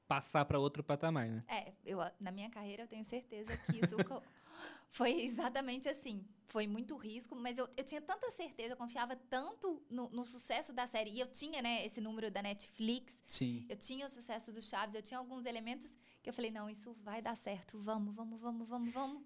passar para outro patamar, né? É, eu, na minha carreira eu tenho certeza que isso foi exatamente assim. Foi muito risco, mas eu, eu tinha tanta certeza, eu confiava tanto no, no sucesso da série. E eu tinha, né, esse número da Netflix, Sim. eu tinha o sucesso do Chaves, eu tinha alguns elementos que eu falei, não, isso vai dar certo, vamos, vamos, vamos, vamos, vamos.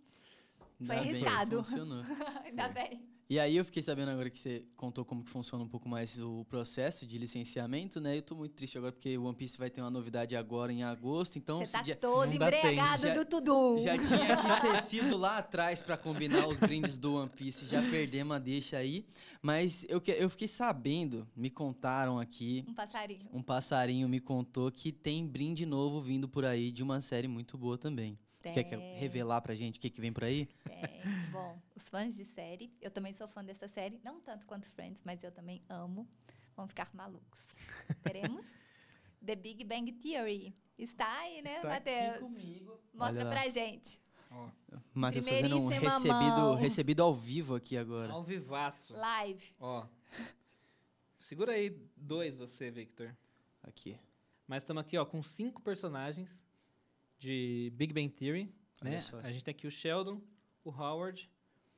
Foi Ainda bem, arriscado. funcionou. Ainda Foi. bem. E aí eu fiquei sabendo agora que você contou como que funciona um pouco mais o processo de licenciamento, né? Eu tô muito triste agora porque o One Piece vai ter uma novidade agora em agosto, então Você tá já, todo embriagado Já- do tudo. já tinha que ter sido lá atrás pra combinar os brindes do One Piece, já perdemos a deixa aí. Mas eu, que- eu fiquei sabendo, me contaram aqui, Um passarinho. um passarinho me contou que tem brinde novo vindo por aí de uma série muito boa também. Quer que eu Tem. revelar pra gente o que, que vem por aí? É, bom, os fãs de série, eu também sou fã dessa série, não tanto quanto Friends, mas eu também amo. Vão ficar malucos. Teremos The Big Bang Theory. Está aí, né, Tá aqui Matheus? comigo. Mostra pra gente. Ó, Matheus fazendo um recebido, mão. recebido ao vivo aqui agora. ao vivaço. Live. Ó. Segura aí dois você, Victor. Aqui. Mas estamos aqui, ó, com cinco personagens de Big Bang Theory, Olha né? só. A gente tem aqui o Sheldon, o Howard,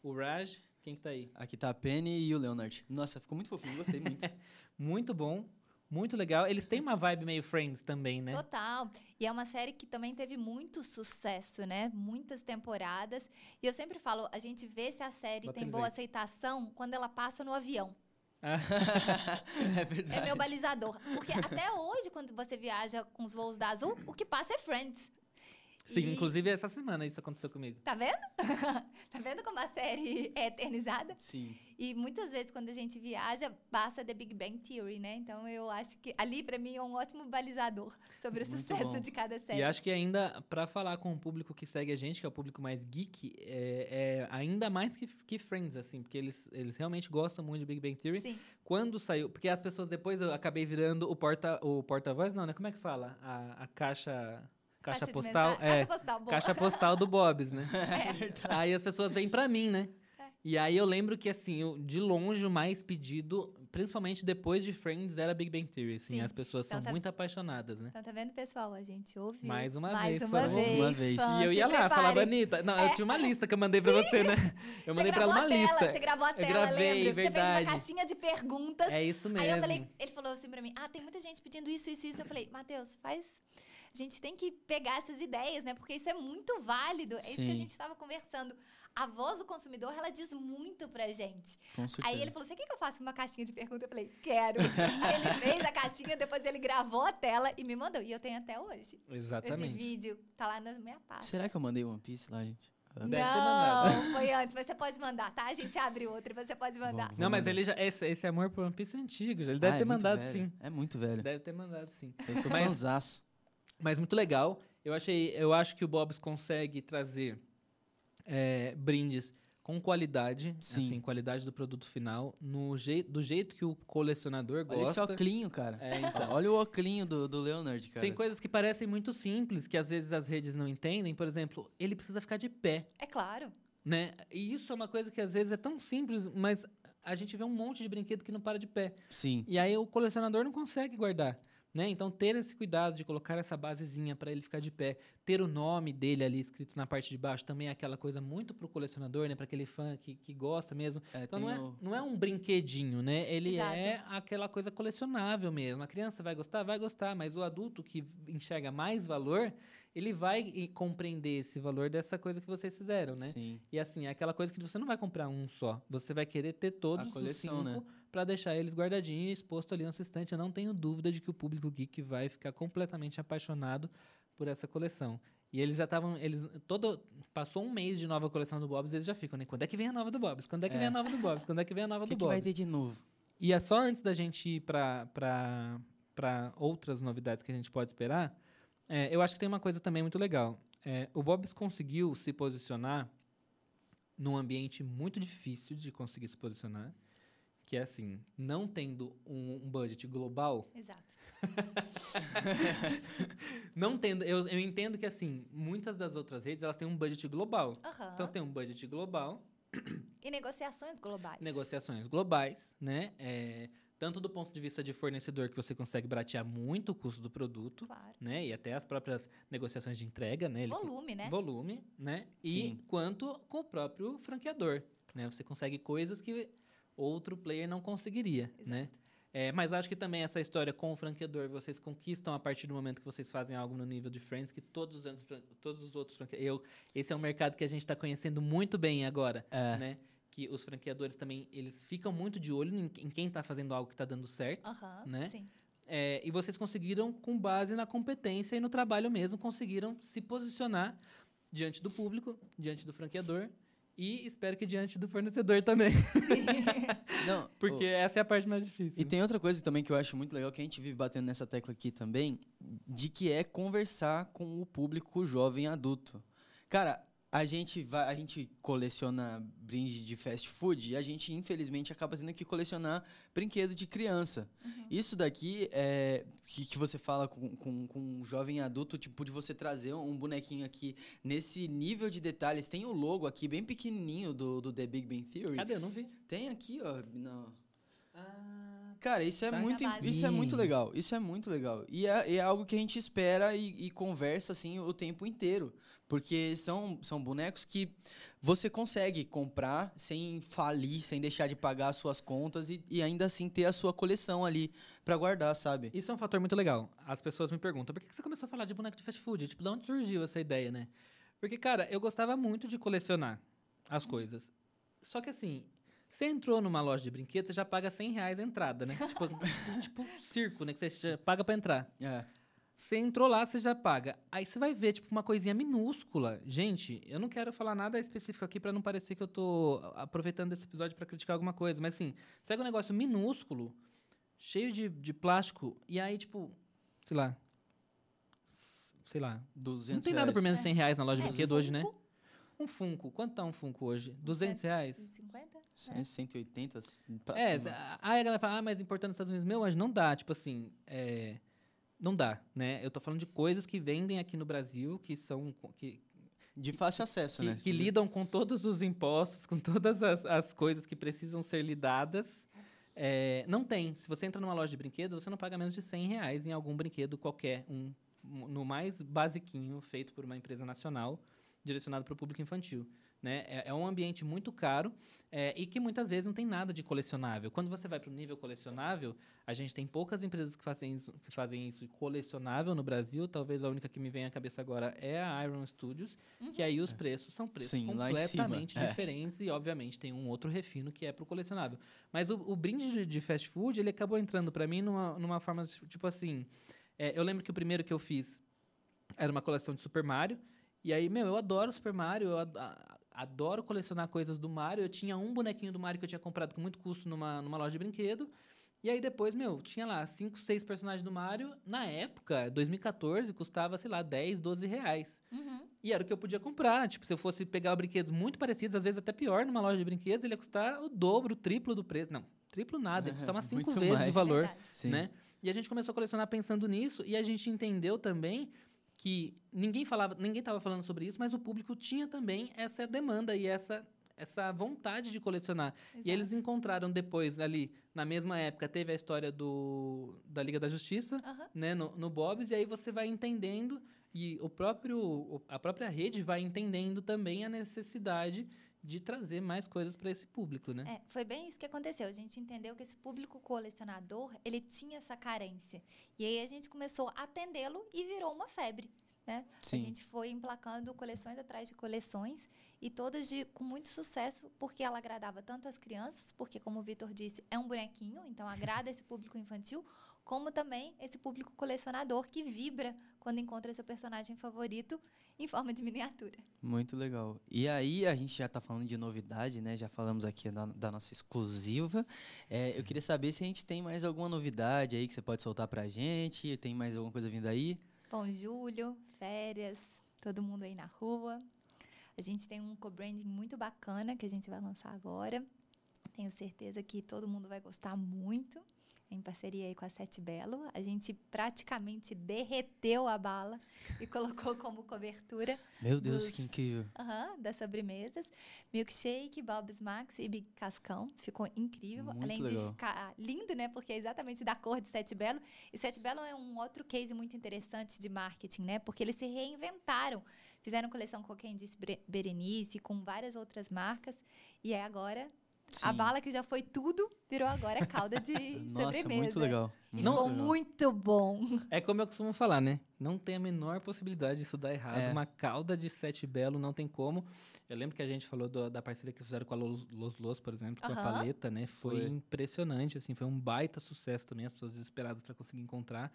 o Raj, quem que tá aí? Aqui tá a Penny e o Leonard. Nossa, ficou muito fofinho, gostei muito. Muito bom, muito legal. Eles têm uma vibe meio Friends também, né? Total. E é uma série que também teve muito sucesso, né? Muitas temporadas. E eu sempre falo, a gente vê se a série tem Batizei. boa aceitação quando ela passa no avião. é verdade. É meu balizador. Porque até hoje, quando você viaja com os voos da Azul, o que passa é Friends. Sim, E- inclusive essa semana isso aconteceu comigo. Tá vendo? tá vendo como a série é eternizada? Sim. E muitas vezes, quando a gente viaja, passa The Big Bang Theory, né? Então, eu acho que ali, pra mim, é um ótimo balizador sobre o Muito sucesso bom. de cada série. E acho que ainda, pra falar com o público que segue a gente, que é o público mais geek, é, é ainda mais que, que Friends, assim, porque eles, eles realmente gostam muito de Big Bang Theory. Sim. Quando saiu, porque as pessoas depois eu acabei virando o porta o porta-voz, não, né? Como é que fala? A, a caixa caixa, de postal, é, Caixa postal, boa. caixa postal do Bob's, né? É. Aí as pessoas vêm pra mim, né? É. E aí eu lembro que assim, eu- de longe o mais pedido, principalmente depois de Friends, era Big Bang Theory, assim, Sim. as pessoas Então são tá- muito apaixonadas, né? Então, tá vendo, pessoal? A gente ouviu. Mais uma Mais vez, uma vez. uma vez. fãs, e eu ia lá, falava. Anitta. Não, É. eu tinha uma lista que eu mandei pra você, né? Eu Você mandei pra ela gravou uma a tela, lista. Você gravou a Eu tela, gravei, lembro. Você verdade. fez uma caixinha de perguntas. É isso mesmo. Aí eu falei, ele falou assim pra mim: ah, tem muita gente pedindo isso, isso, isso. Eu falei, Matheus, faz. A gente tem que pegar essas ideias, né? Porque isso é muito válido. É isso que a Sim. gente estava conversando. A voz do consumidor, ela diz muito pra gente. Com certeza. Aí ele falou: Você quer que eu faça uma caixinha de pergunta? Eu falei: Quero. Aí ele fez a caixinha, depois ele gravou a tela e me mandou. E eu tenho até hoje. Esse Exatamente. vídeo tá lá na minha pasta. Será que eu mandei One Piece lá, gente? Deve ter não, foi antes, mas você pode mandar, tá? A gente abre outra e você pode mandar. Vou- Não, mas mandar. ele já. Esse, esse amor por One Piece é antigo, já. Ele deve Ah, ter é mandado velho. sim. É muito velho. Deve ter mandado sim. Eu sou Mas-. Mas muito legal. Eu achei, eu acho que o Bob's consegue trazer é, brindes com qualidade, Sim. assim, qualidade do produto final, no jei do jeito que o colecionador Olha esse gosta. oclinho, cara. É, então. Olha o oclinho do, do Leonard, cara. Tem coisas que parecem muito simples, que às vezes as redes não entendem. Por exemplo, ele precisa ficar de pé, É claro. né? E isso é uma coisa que às vezes é tão simples, mas a gente vê um monte de brinquedo que não para de pé. Sim. E aí o colecionador não consegue guardar. Né? Então, ter esse cuidado de colocar essa basezinha para ele ficar de pé, ter o nome dele ali escrito na parte de baixo, também é aquela coisa muito pro colecionador, né? Para aquele fã que, que gosta mesmo. É, Então, não é, o- não é um brinquedinho, né? Ele Exato. é aquela coisa colecionável mesmo. A criança vai gostar? Vai gostar, mas o adulto que enxerga mais valor, ele vai compreender esse valor dessa coisa que vocês fizeram, né? Sim. E assim, é aquela coisa que você não vai comprar um só. Você vai querer ter todos A coleção, os né? Para deixar eles guardadinhos e exposto ali no seu estante. Eu não tenho dúvida de que o público geek vai ficar completamente apaixonado por essa coleção. E eles já estavam, eles todo passou um mês de nova coleção do Bob's, eles já ficam, né? Quando é que vem a nova do Bob's? Quando é que É. vem a nova do Bob's? Quando é que vem a nova O que, do que vai Bob's? ter de novo? E é só antes da gente ir para outras novidades que a gente pode esperar, é, eu acho que tem uma coisa também muito legal. É, o Bob's conseguiu se posicionar num ambiente muito difícil de conseguir se posicionar, que é assim, não tendo um, um budget global, Exato. não tendo, eu, eu entendo que assim, muitas das outras redes elas têm um budget global. Aham. Então você tem um budget global, E negociações globais. negociações globais, né? É, tanto do ponto de vista de fornecedor, que você consegue baratear muito o custo do produto, Claro. né? E até as próprias negociações de entrega, né? Ele- Volume, né? Volume, né? E Sim. quanto com o próprio franqueador, né? Você consegue coisas que outro player não conseguiria, né? É, mas acho que também essa história com o franqueador, vocês conquistam a partir do momento que vocês fazem algo no nível de Friends, que todos os, anos, todos os outros franqueadores... Esse é um mercado que a gente está conhecendo muito bem agora, É. né? Que os franqueadores também, eles ficam muito de olho em, em quem está fazendo algo que está dando certo. Né? Sim. É, e vocês conseguiram, com base na competência e no trabalho mesmo, conseguiram se posicionar diante do público, diante do franqueador e espero que diante do fornecedor também, Não, porque essa é a parte mais difícil. E tem outra coisa também que eu acho muito legal, que a gente vive batendo nessa tecla aqui também, de que é conversar com o público jovem adulto. Cara, a gente vai, a gente coleciona brinde de fast food e a gente infelizmente acaba tendo que colecionar brinquedo de criança. Isso daqui é que, que você fala com, com, com um jovem adulto, tipo de você trazer um bonequinho aqui nesse nível de detalhes. Tem o logo aqui bem pequenininho do, do The Big Bang Theory. Cadê? Eu não vi. Tem aqui, ó. Não. Ah, Cara, isso é Tá. muito, isso é muito legal. Isso é muito legal. E é, é algo que a gente espera e, e conversa assim o tempo inteiro, porque são, são bonecos que você consegue comprar sem falir, sem deixar de pagar as suas contas e, e ainda assim ter a sua coleção ali pra guardar, sabe? Isso é um fator muito legal. As pessoas me perguntam, por que você começou a falar de boneco de fast food? Tipo, de onde surgiu essa ideia, né? Porque, cara, eu gostava muito de colecionar as coisas. Só que assim, você entrou numa loja de brinquedos, você já paga 100 reais a entrada, né? tipo, tipo circo, né? Que você já paga pra entrar. É. Você entrou lá, você já paga. Aí você vai ver, tipo, uma coisinha minúscula. Gente, eu não quero falar nada específico aqui pra não parecer que eu tô aproveitando esse episódio pra criticar alguma coisa. Mas assim, você pega um negócio minúsculo, cheio de, de plástico, e aí, tipo, sei lá. Sei lá. 200 Não tem nada por reais. menos de 100 reais na loja de É, brinquedo hoje, né? Um Funko. Quanto tá um Funko hoje? 200 reais? 150? Cem- 180 pra É, cima. a- aí a galera fala, ah, mas importando nos Estados Unidos, meu, mas não dá, tipo assim, é, não dá, né? Eu tô falando de coisas que vendem aqui no Brasil, que são, que, De fácil acesso, que, né? que lidam com todos os impostos, com todas as, as coisas que precisam ser lidadas. É, não tem. Se você entra numa loja de brinquedo, você não paga menos de 100 reais em algum brinquedo qualquer, um, um- no mais basiquinho, feito por uma empresa nacional, direcionado para o público infantil. Né? É, é um ambiente muito caro é, e que muitas vezes não tem nada de colecionável. Quando você vai para o nível colecionável, a gente tem poucas empresas que fazem, isso, que fazem isso colecionável no Brasil. Talvez a única que me vem à cabeça agora é a Iron Studios, que aí os preços são preços Sim, completamente é. diferentes e, obviamente, tem um outro refino que é para o colecionável. Mas o, o brinde de, de fast food, ele acabou entrando para mim numa, numa forma, tipo assim... é, eu lembro que o primeiro que eu fiz era uma coleção de Super Mario. E aí, meu, eu adoro Super Mario, eu ad- a- adoro colecionar coisas do Mario. Eu tinha um bonequinho do Mario que eu tinha comprado com muito custo numa, numa loja de brinquedo. E aí depois, meu, tinha lá cinco, seis personagens do Mario. Na época, 2014, custava, sei lá, 10, 12 reais. Uhum. E era o que eu podia comprar. Tipo, se eu fosse pegar brinquedos muito parecidos, às vezes até pior, numa loja de brinquedos, ele ia custar o dobro, o triplo do preço. Não, triplo nada, ia custar umas cinco Muito vezes o mais. valor Verdade. Sim. né? E a gente começou a colecionar pensando nisso e a gente entendeu também que ninguém falava, ninguém estava falando sobre isso, mas o público tinha também essa demanda e essa essa vontade de colecionar. E eles Exato. encontraram depois ali na mesma época teve a história do da Liga da Justiça, Aham. né, no, no Bob's e aí você vai entendendo e o próprio a própria rede vai entendendo também a necessidade de trazer mais coisas para esse público, né? É, foi bem isso que aconteceu. A gente entendeu que esse público colecionador, ele tinha essa carência. E aí a gente começou a atendê-lo e virou uma febre, né? A gente foi emplacando coleções atrás de coleções e todas de, com muito sucesso, porque ela agradava tanto as crianças, porque como o Vitor disse, é um bonequinho, então agrada esse público infantil, como também esse público colecionador que vibra quando encontra seu personagem favorito em forma de miniatura. Muito legal. E aí, a gente já tá falando de novidade, né? Já falamos aqui da, da nossa exclusiva. É, eu queria saber se a gente tem mais alguma novidade aí que você pode soltar pra gente. Tem mais alguma coisa vindo aí? Bom, julho, férias, todo mundo aí na rua. A gente tem um co-branding muito bacana que a gente vai lançar agora. Tenho certeza que todo mundo vai gostar muito. Em parceria aí com a Sete Belo. A gente praticamente derreteu a bala e colocou como cobertura Meu Deus, Dos- que incrível. aham, das sobremesas. Milkshake, Bob's Max e Big Cascão. Ficou incrível. Muito Além legal. de ficar lindo, né? Porque é exatamente da cor de Sete Belo. E Sete Belo é um outro case muito interessante de marketing, né? Porque eles se reinventaram. Fizeram coleção com quem disse Berenice, com várias outras marcas. E é agora a Sim. bala que já foi tudo, virou agora calda de Nossa, sobremesa. muito legal. E Muito ficou legal. muito bom. É como eu costumo falar, né? Não tem a menor possibilidade disso dar errado. É. Uma cauda de sete belo não tem como. Eu lembro que a gente falou do- da parceria que eles fizeram com a Los Los, Los, por exemplo, com a Aham. paleta, né? Foi, Foi. impressionante, assim, foi um baita sucesso também, as pessoas desesperadas para conseguir encontrar.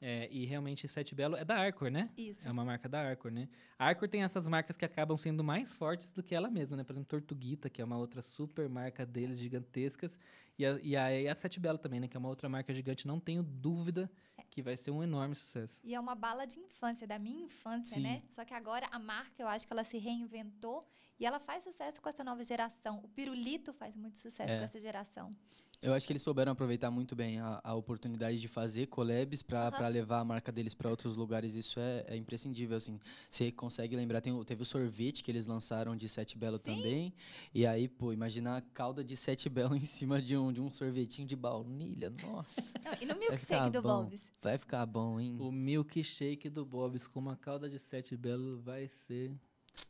É, e realmente Sete Belo é da Arcor, né? Isso. É uma marca da Arcor, né? A Arcor tem essas marcas que acabam sendo mais fortes do que ela mesma, né? Por exemplo, Tortuguita, que é uma outra super marca deles, gigantescas. E a, e a, e a Sete Belo também, né? Que é uma outra marca gigante. Não tenho dúvida que vai ser um enorme sucesso. E é uma bala de infância, da minha infância, Sim. né? Só que agora a marca, eu acho que ela se reinventou e ela faz sucesso com essa nova geração. O pirulito faz muito sucesso É. com essa geração. Eu acho que eles souberam aproveitar muito bem a, a oportunidade de fazer collabs pra Aham. pra levar a marca deles pra outros lugares. Isso é, é imprescindível, assim. Você consegue lembrar, tem, o- teve o sorvete que eles lançaram de Sete Belo Sim. também. E aí, pô, imaginar a calda de Sete Belo em cima de um, de um sorvetinho de baunilha. Nossa, Não, e no milkshake do bom. Bob's. vai ficar bom, hein? O milkshake do Bob's com uma calda de sete belo vai ser.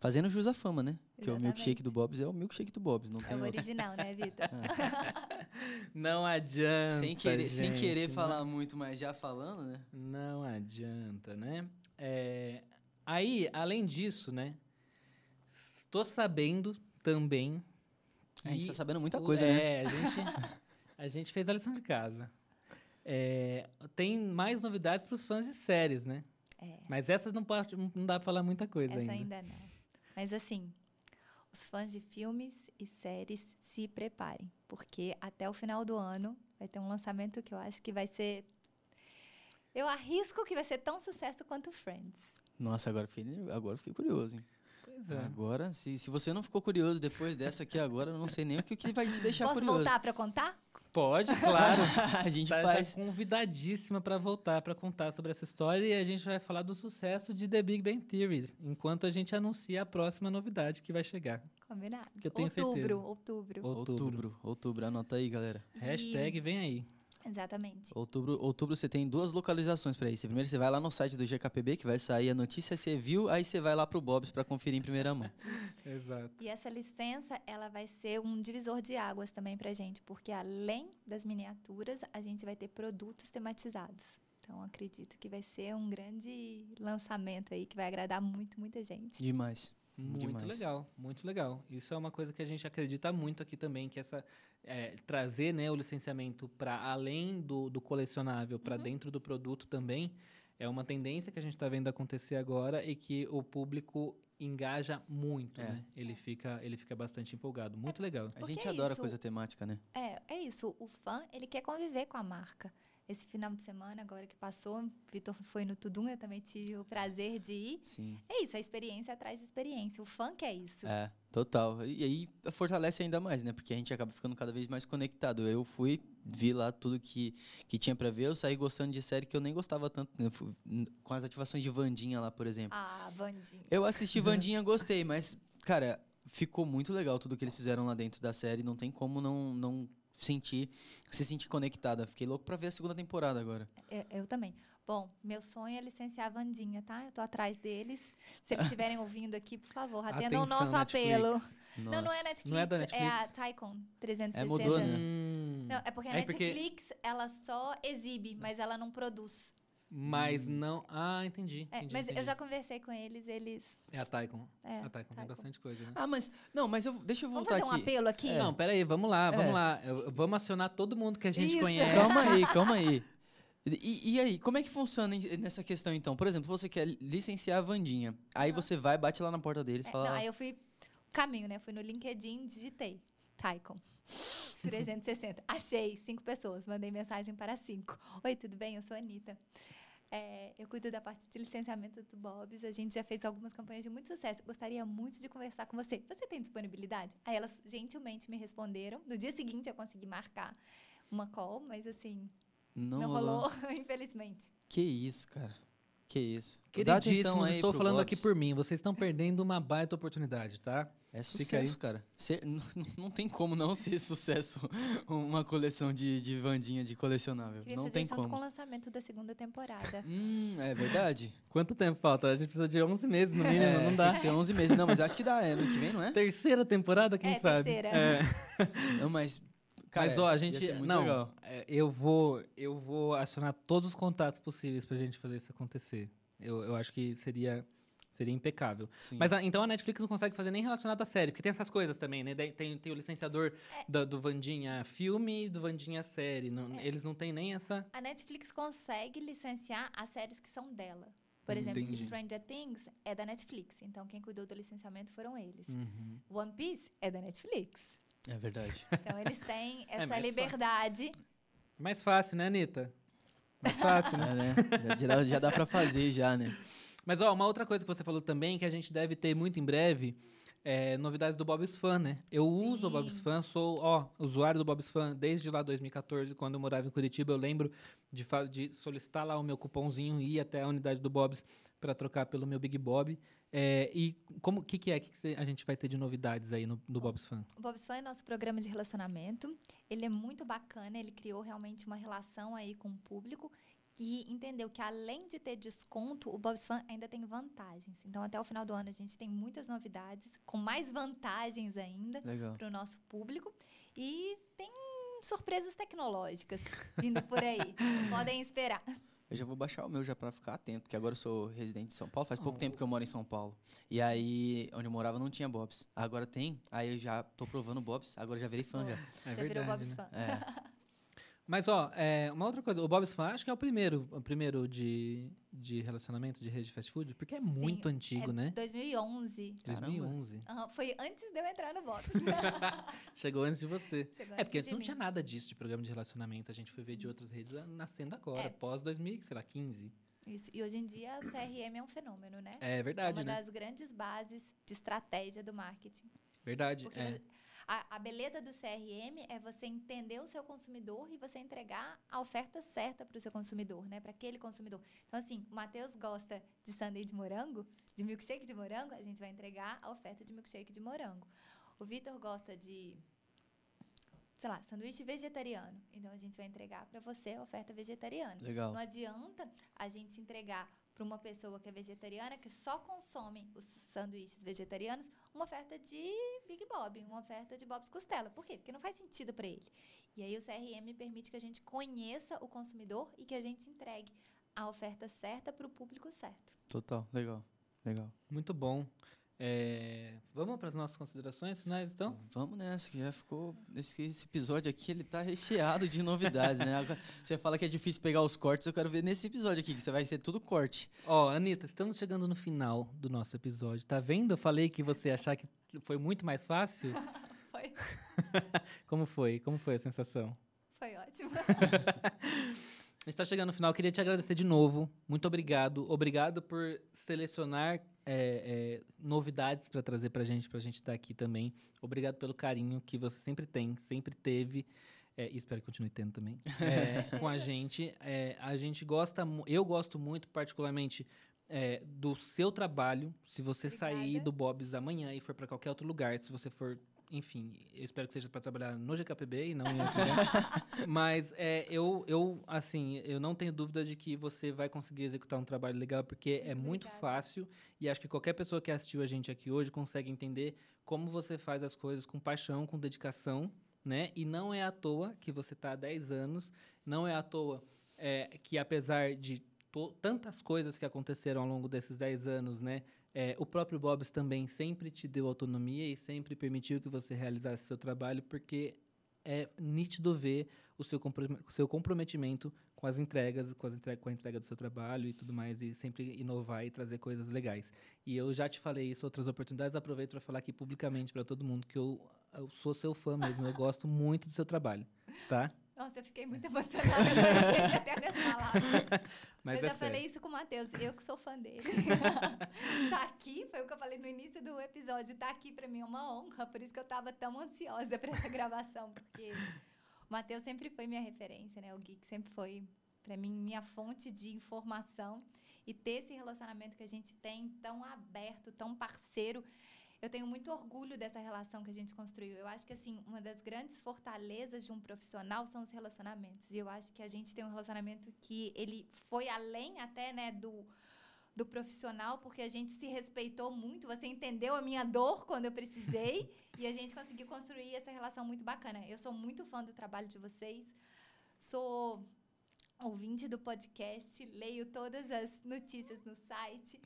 Fazendo jus à fama, né? Que o milkshake Exatamente. do Bob's é o milkshake do Bob's. Não É o outro. original, né, Vitor? Não adianta. Sem querer, sem gente, querer não- falar muito, mas já falando, né? Não adianta, né? É, aí, além disso, né? Estou sabendo também que A gente tá sabendo muita coisa, né? é, a gente, a gente fez a lição de casa. É, tem mais novidades para os fãs de séries, né? É. Mas essa não, pode, não dá para falar muita coisa Essa ainda. ainda não. Mas assim, os fãs de filmes e séries se preparem, porque até o final do ano vai ter um lançamento que eu acho que vai ser. Eu arrisco que vai ser tão sucesso quanto Friends. Nossa, agora eu fiquei, agora fiquei curioso, hein? Pois é. Agora, se, se você não ficou curioso depois dessa aqui agora, eu não sei nem o que, que vai te deixar Posso curioso. voltar para contar? Pode, claro. a gente tá faz. convidadíssima para voltar para contar sobre essa história e a gente vai falar do sucesso de The Big Bang Theory, enquanto a gente anuncia a próxima novidade que vai chegar. Combinado. Que eu tenho outubro, certeza. outubro. Outubro. Outubro, outubro, anota aí, galera. E- Hashtag vem aí. Exatamente. Outubro, outubro você tem duas localizações pra isso. Primeiro você vai lá no site do GKPB, que vai sair a notícia, você viu, aí você vai lá pro Bob's pra conferir em primeira mão. Exato. E essa licença, ela vai ser um divisor de águas também pra gente, porque além das miniaturas, a gente vai ter produtos tematizados. Então, acredito que vai ser um grande lançamento aí que vai agradar muito, muita gente. Demais. Muito Demais. legal, muito legal. Isso é uma coisa que a gente acredita muito aqui também, que essa é, trazer né, o licenciamento para além do, do colecionável, para Uhum. dentro do produto também, é uma tendência que a gente está vendo acontecer agora e que o público engaja muito, É. né? Ele fica, ele fica bastante empolgado. Muito legal. A gente é adora isso. coisa temática, né? É, é isso. O fã, ele quer conviver com a marca. Esse final de semana, agora que passou, o Vitor foi no Tudum, eu também tive o prazer de ir. Sim. É isso, a experiência atrás de experiência. O fã quer isso. É, total. E aí fortalece ainda mais, né? Porque a gente acaba ficando cada vez mais conectado. Eu fui, vi lá tudo que, que tinha pra ver, eu saí gostando de série que eu nem gostava tanto. né? Com as ativações de Vandinha lá, por exemplo. Ah, Vandinha. Eu assisti Vandinha, gostei, mas, cara, ficou muito legal tudo que eles fizeram lá dentro da série. Não tem como não, não sentir, se sentir conectada. Fiquei louco pra ver a segunda temporada agora. Eu, eu também. Bom, meu sonho é licenciar a Vandinha, tá? Eu tô atrás deles. Se eles estiverem ouvindo aqui, por favor, atendam o nosso Netflix. apelo. Não, não é Nossa. Netflix, Não é da é a Netflix? Tycoon 360. É, mudou, né? Não, é porque a É porque- Netflix, ela só exibe, mas ela não produz. Mas Hum. não. Ah, entendi. É, entendi, mas entendi. eu já conversei com eles, eles... É a Taikon. É, a Taikon tem bastante coisa, né? Ah, mas. Não, mas eu, deixa eu Vamos voltar fazer um aqui. apelo aqui? É. Não, peraí, vamos lá, vamos É. lá. Eu- eu- vamos acionar todo mundo que a gente Isso. conhece. Calma aí, calma aí. E, e aí, como é que funciona nessa questão, então? Por exemplo, você quer licenciar a Vandinha. Aí você vai, bate lá na porta deles e É, fala. não, aí eu fui caminho, né? Fui no LinkedIn, digitei. Tycoon. 360. Achei cinco pessoas. Mandei mensagem para cinco. Oi, tudo bem? Eu sou a Anitta. É, eu cuido da parte de licenciamento do Bob's. A gente já fez algumas campanhas de muito sucesso. Gostaria muito de conversar com você. Você tem disponibilidade? Aí elas gentilmente me responderam. No dia seguinte eu consegui marcar uma call, mas assim, não, não, rolou. rolou, infelizmente. Que isso, cara. Que isso. Aí estou falando Bob's. aqui por mim. Vocês estão perdendo uma baita oportunidade, tá? É sucesso, cara. Cê- não, tem como não ser sucesso uma coleção de, de Vandinha de colecionável. Queria não fazer tem junto como. com o lançamento da segunda temporada. Hum, é verdade? Quanto tempo falta? A gente precisa de 11 meses no mínimo, É, não dá. Tem que ser 11 meses. Não, mas acho que dá. É ano que vem, não é? Terceira temporada, quem É, sabe? terceira. É. Não, mas. Cara, Mas ó, a gente não, legal. é, eu vou eu vou acionar todos os contatos possíveis pra gente fazer isso acontecer. Eu, eu acho que seria seria impecável. Sim. Mas a- então a Netflix não consegue fazer nem relacionado à série, porque tem essas coisas também, né? Tem, tem o licenciador da- do Vandinha filme e do Vandinha série. Não- Eles não têm nem essa. A Netflix consegue licenciar as séries que são dela. Por exemplo, Entendi. Stranger Things é da Netflix, então quem cuidou do licenciamento foram eles. Uhum. One Piece é da Netflix. É verdade. Então eles têm É, essa mais liberdade. Mais fácil, né, Anitta? Mais fácil, né? É, né? Já, dá- já dá pra fazer, já, né? Mas, ó, uma outra coisa que você falou também, que a gente deve ter muito em breve, é novidades do Bob's Fan, né? Eu uso o Bob's Sim. Fan, sou, ó, usuário do Bob's Fan desde lá 2014, quando eu morava em Curitiba. Eu lembro de, de solicitar lá o meu cupomzinho e ir até a unidade do Bob's para trocar pelo meu Big Bob. É, e como que, que é que cê- a gente vai ter de novidades aí no, do Bob's Fan? O Bob's Fan é nosso programa de relacionamento. Ele é muito bacana, ele criou realmente uma relação aí com o público e entendeu que além de ter desconto, o Bob's Fan ainda tem vantagens. Então, até o final do ano, a gente tem muitas novidades, com mais vantagens ainda. Para o nosso público. E tem surpresas tecnológicas vindo por aí. Podem esperar. Eu já vou baixar o meu já pra ficar atento, porque agora eu sou residente de São Paulo. Faz pouco Oh. tempo que eu moro em São Paulo. E aí, onde eu morava não tinha Bob's. Agora tem, aí eu já tô provando Bob's. Agora já virei fã já. É Já virou Bob's né? Fan. É. Mas, ó, é, uma outra coisa, o Bob's Fan acho que é o primeiro, o primeiro de, de relacionamento de rede de fast food, porque é muito antigo, é né? 2011. Caramba. 2011. Aham, foi antes de eu entrar no Bob's. Chegou antes de você. Chegou É, porque antes não mim. tinha nada disso de programa de relacionamento. A gente foi ver de outras redes ah, nascendo agora, É. pós 2015. Isso. E hoje em dia o CRM é um fenômeno, né? É É verdade, uma né? das grandes bases de estratégia do marketing. Verdade. Porque É. a, a beleza do CRM é você entender o seu consumidor e você entregar a oferta certa para o seu consumidor, né? Para aquele consumidor. Então, assim, o Matheus gosta de sundae de morango, de milkshake de morango, a gente vai entregar a oferta de milkshake de morango. O Vitor gosta de, sei lá, sanduíche vegetariano. Então, a gente vai entregar para você a oferta vegetariana. Legal. Não adianta a gente entregar para uma pessoa que é vegetariana, que só consome os sanduíches vegetarianos, uma oferta de Big Bob, uma oferta de Bob's Costela. Por quê? Porque não faz sentido para ele. E aí o CRM permite que a gente conheça o consumidor e que a gente entregue a oferta certa para o público certo. Total. Legal. Legal. Muito bom. É, vamos para as nossas considerações finais, então? Vamos nessa, que já ficou. Esse, esse episódio aqui ele tá recheado de novidades, né? Agora, você fala que é difícil pegar os cortes, eu quero ver nesse episódio aqui, que você vai ser tudo corte. Ó, Anitta, estamos chegando no final do nosso episódio. Tá vendo? Eu falei que você achar que foi muito mais fácil. Foi, Como foi? Como foi a sensação? foi ótimo. A gente está chegando no final. Queria te agradecer de novo. Muito obrigado. Obrigado por selecionar é, é, novidades para trazer para gente, para a gente estar aqui também. Obrigado pelo carinho que você sempre tem, sempre teve. é, e espero que continue tendo também. é, com a gente. É, a gente gosta, eu gosto muito, particularmente, é, do seu trabalho. Se você sair Obrigada. do Bob's amanhã e for para qualquer outro lugar, se você for enfim, eu espero que seja para trabalhar no GKPB e não em outro lugar. Mas é, eu, eu, assim, eu não tenho dúvida de que você vai conseguir executar um trabalho legal, porque é muito Obrigada. fácil e acho que qualquer pessoa que assistiu a gente aqui hoje consegue entender como você faz as coisas com paixão, com dedicação, né? E não é à toa que você está há 10 anos, não é à toa é, que apesar de tantas coisas que aconteceram ao longo desses 10 anos, né? É, o próprio Bob's também sempre te deu autonomia e sempre permitiu que você realizasse seu trabalho, porque é nítido ver o seu, seu comprometimento com as entregas, com, as com a entrega do seu trabalho e tudo mais, e sempre inovar e trazer coisas legais. E eu já te falei isso outras oportunidades, aproveito para falar aqui publicamente para todo mundo que eu, eu sou seu fã mesmo, eu gosto muito do seu trabalho, tá? Nossa, eu fiquei muito emocionada. eu até minhas palavras. Mas eu é já falei isso com o Matheus, eu que sou fã dele. tá aqui, foi o que eu falei no início do episódio, tá aqui pra mim é uma honra, por isso que eu tava tão ansiosa pra essa gravação, porque o Matheus sempre foi minha referência, né? O Geek sempre foi, pra mim, minha fonte de informação. E ter esse relacionamento que a gente tem tão aberto, tão parceiro, eu tenho muito orgulho dessa relação que a gente construiu. Eu acho que, assim, uma das grandes fortalezas de um profissional são os relacionamentos. E eu acho que a gente tem um relacionamento que ele foi além até, né, do, do profissional, porque a gente se respeitou muito. Você entendeu a minha dor quando eu precisei e a gente conseguiu construir essa relação muito bacana. Eu sou muito fã do trabalho de vocês. Sou ouvinte do podcast, leio todas as notícias no site,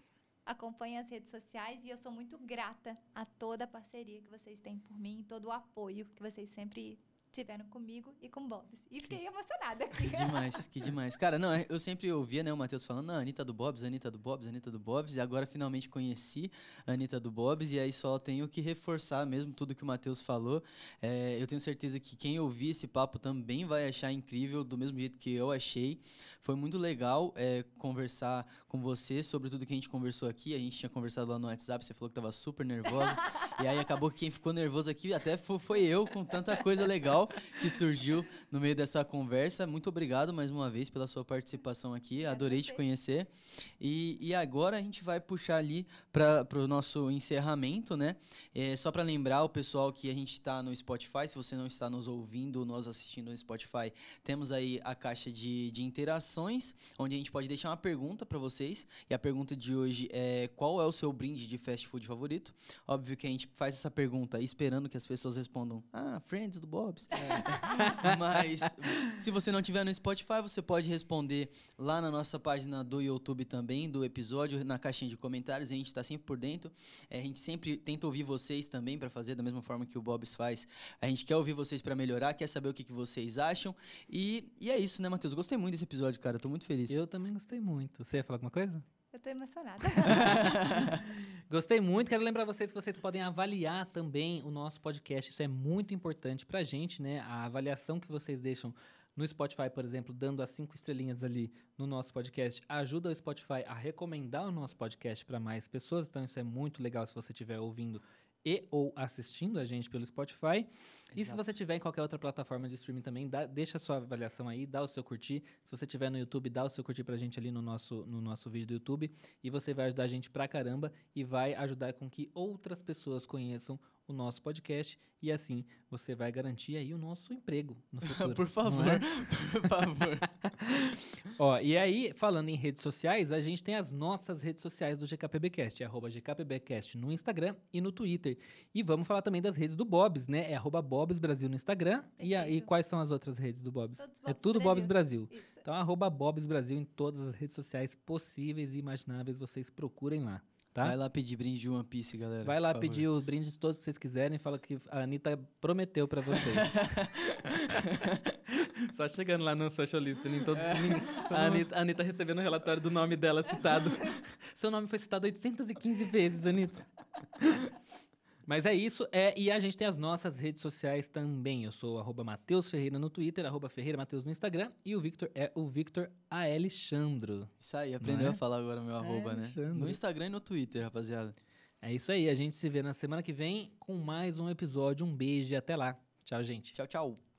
acompanho as redes sociais e eu sou muito grata a toda a parceria que vocês têm por mim, todo o apoio que vocês sempre tiveram comigo e com o Bobs. E fiquei emocionada. Que demais, que demais. Cara, não, eu sempre ouvia, né, o Matheus falando, não, Anitta do Bob's, Anitta do Bob's, Anitta do Bob's, e agora finalmente conheci a Anitta do Bob's, e aí só tenho que reforçar mesmo tudo que o Matheus falou. É, eu tenho certeza que quem ouvir esse papo também vai achar incrível, do mesmo jeito que eu achei. Foi muito legal é, conversar com você sobre tudo que a gente conversou aqui. A gente tinha conversado lá no WhatsApp, você falou que tava super nervosa. e aí acabou que quem ficou nervoso aqui até fo- foi eu, com tanta coisa legal que surgiu no meio dessa conversa. Muito obrigado mais uma vez pela sua participação aqui. Adorei te conhecer. E, e agora a gente vai puxar ali para o nosso encerramento, né? É, só para lembrar o pessoal que a gente está no Spotify. Se você não está nos ouvindo, nos assistindo no Spotify, temos aí a caixa de, de interações, onde a gente pode deixar uma pergunta para vocês. E a pergunta de hoje é: qual é o seu brinde de fast food favorito? Óbvio que a gente faz essa pergunta esperando que as pessoas respondam: Ah, Friends do Bob's. Mas se você não tiver no Spotify, você pode responder lá na nossa página do YouTube também, do episódio, na caixinha de comentários. A gente está sempre por dentro. É, a gente sempre tenta ouvir vocês também para fazer da mesma forma que o Bob's faz. A gente quer ouvir vocês para melhorar, quer saber o que, que vocês acham. E, e é isso, né, Matheus? Gostei muito desse episódio, cara. Tô muito feliz. Eu também gostei muito. Você ia falar alguma coisa? Tô emocionada. Gostei muito. Quero lembrar vocês que vocês podem avaliar também o nosso podcast. Isso é muito importante pra gente, né? A avaliação que vocês deixam no Spotify, por exemplo, dando as cinco estrelinhas ali no nosso podcast, ajuda o Spotify a recomendar o nosso podcast para mais pessoas. Então, isso é muito legal se você estiver ouvindo e ou assistindo a gente pelo Spotify. E se Exato. você tiver em qualquer outra plataforma de streaming também, dá- deixa a sua avaliação aí, dá o seu curtir. Se você tiver no YouTube, dá o seu curtir pra gente ali no nosso, no nosso vídeo do YouTube. E você vai ajudar a gente pra caramba e vai ajudar com que outras pessoas conheçam o nosso podcast. E assim, você vai garantir aí o nosso emprego no futuro. Por não favor, é? por favor. Ó, e aí, falando em redes sociais, a gente tem as nossas redes sociais do GKPBcast, é arroba GKPBcast no Instagram e no Twitter. E vamos falar também das redes do Bob's, né? É arroba Bob's Brasil no Instagram. E, a- e quais são as outras redes do Bob's? É Bob's tudo Bob's Brasil. Brasil. Isso. Então, arroba Bob's Brasil em todas as redes sociais possíveis e imagináveis, vocês procurem lá. Tá? Vai lá pedir brinde de One Piece, galera. Vai lá pedir os brindes todos que vocês quiserem. Fala que a Anitta prometeu pra vocês. Só chegando lá no social listening, todo, a, Anitta, a Anitta recebendo o relatório do nome dela citado. Seu nome foi citado 815 vezes, Anitta. Mas é isso, é, e a gente tem as nossas redes sociais também. Eu sou arroba Matheus Ferreira no Twitter, arroba Ferreira Matheus no Instagram, e o Victor é o Victor Alexandro. Isso aí, aprendeu é? a falar agora meu arroba, né? Alexandre. No Instagram e no Twitter, rapaziada. É isso aí, a gente se vê na semana que vem com mais um episódio. Um beijo e até lá. Tchau, gente. Tchau, tchau.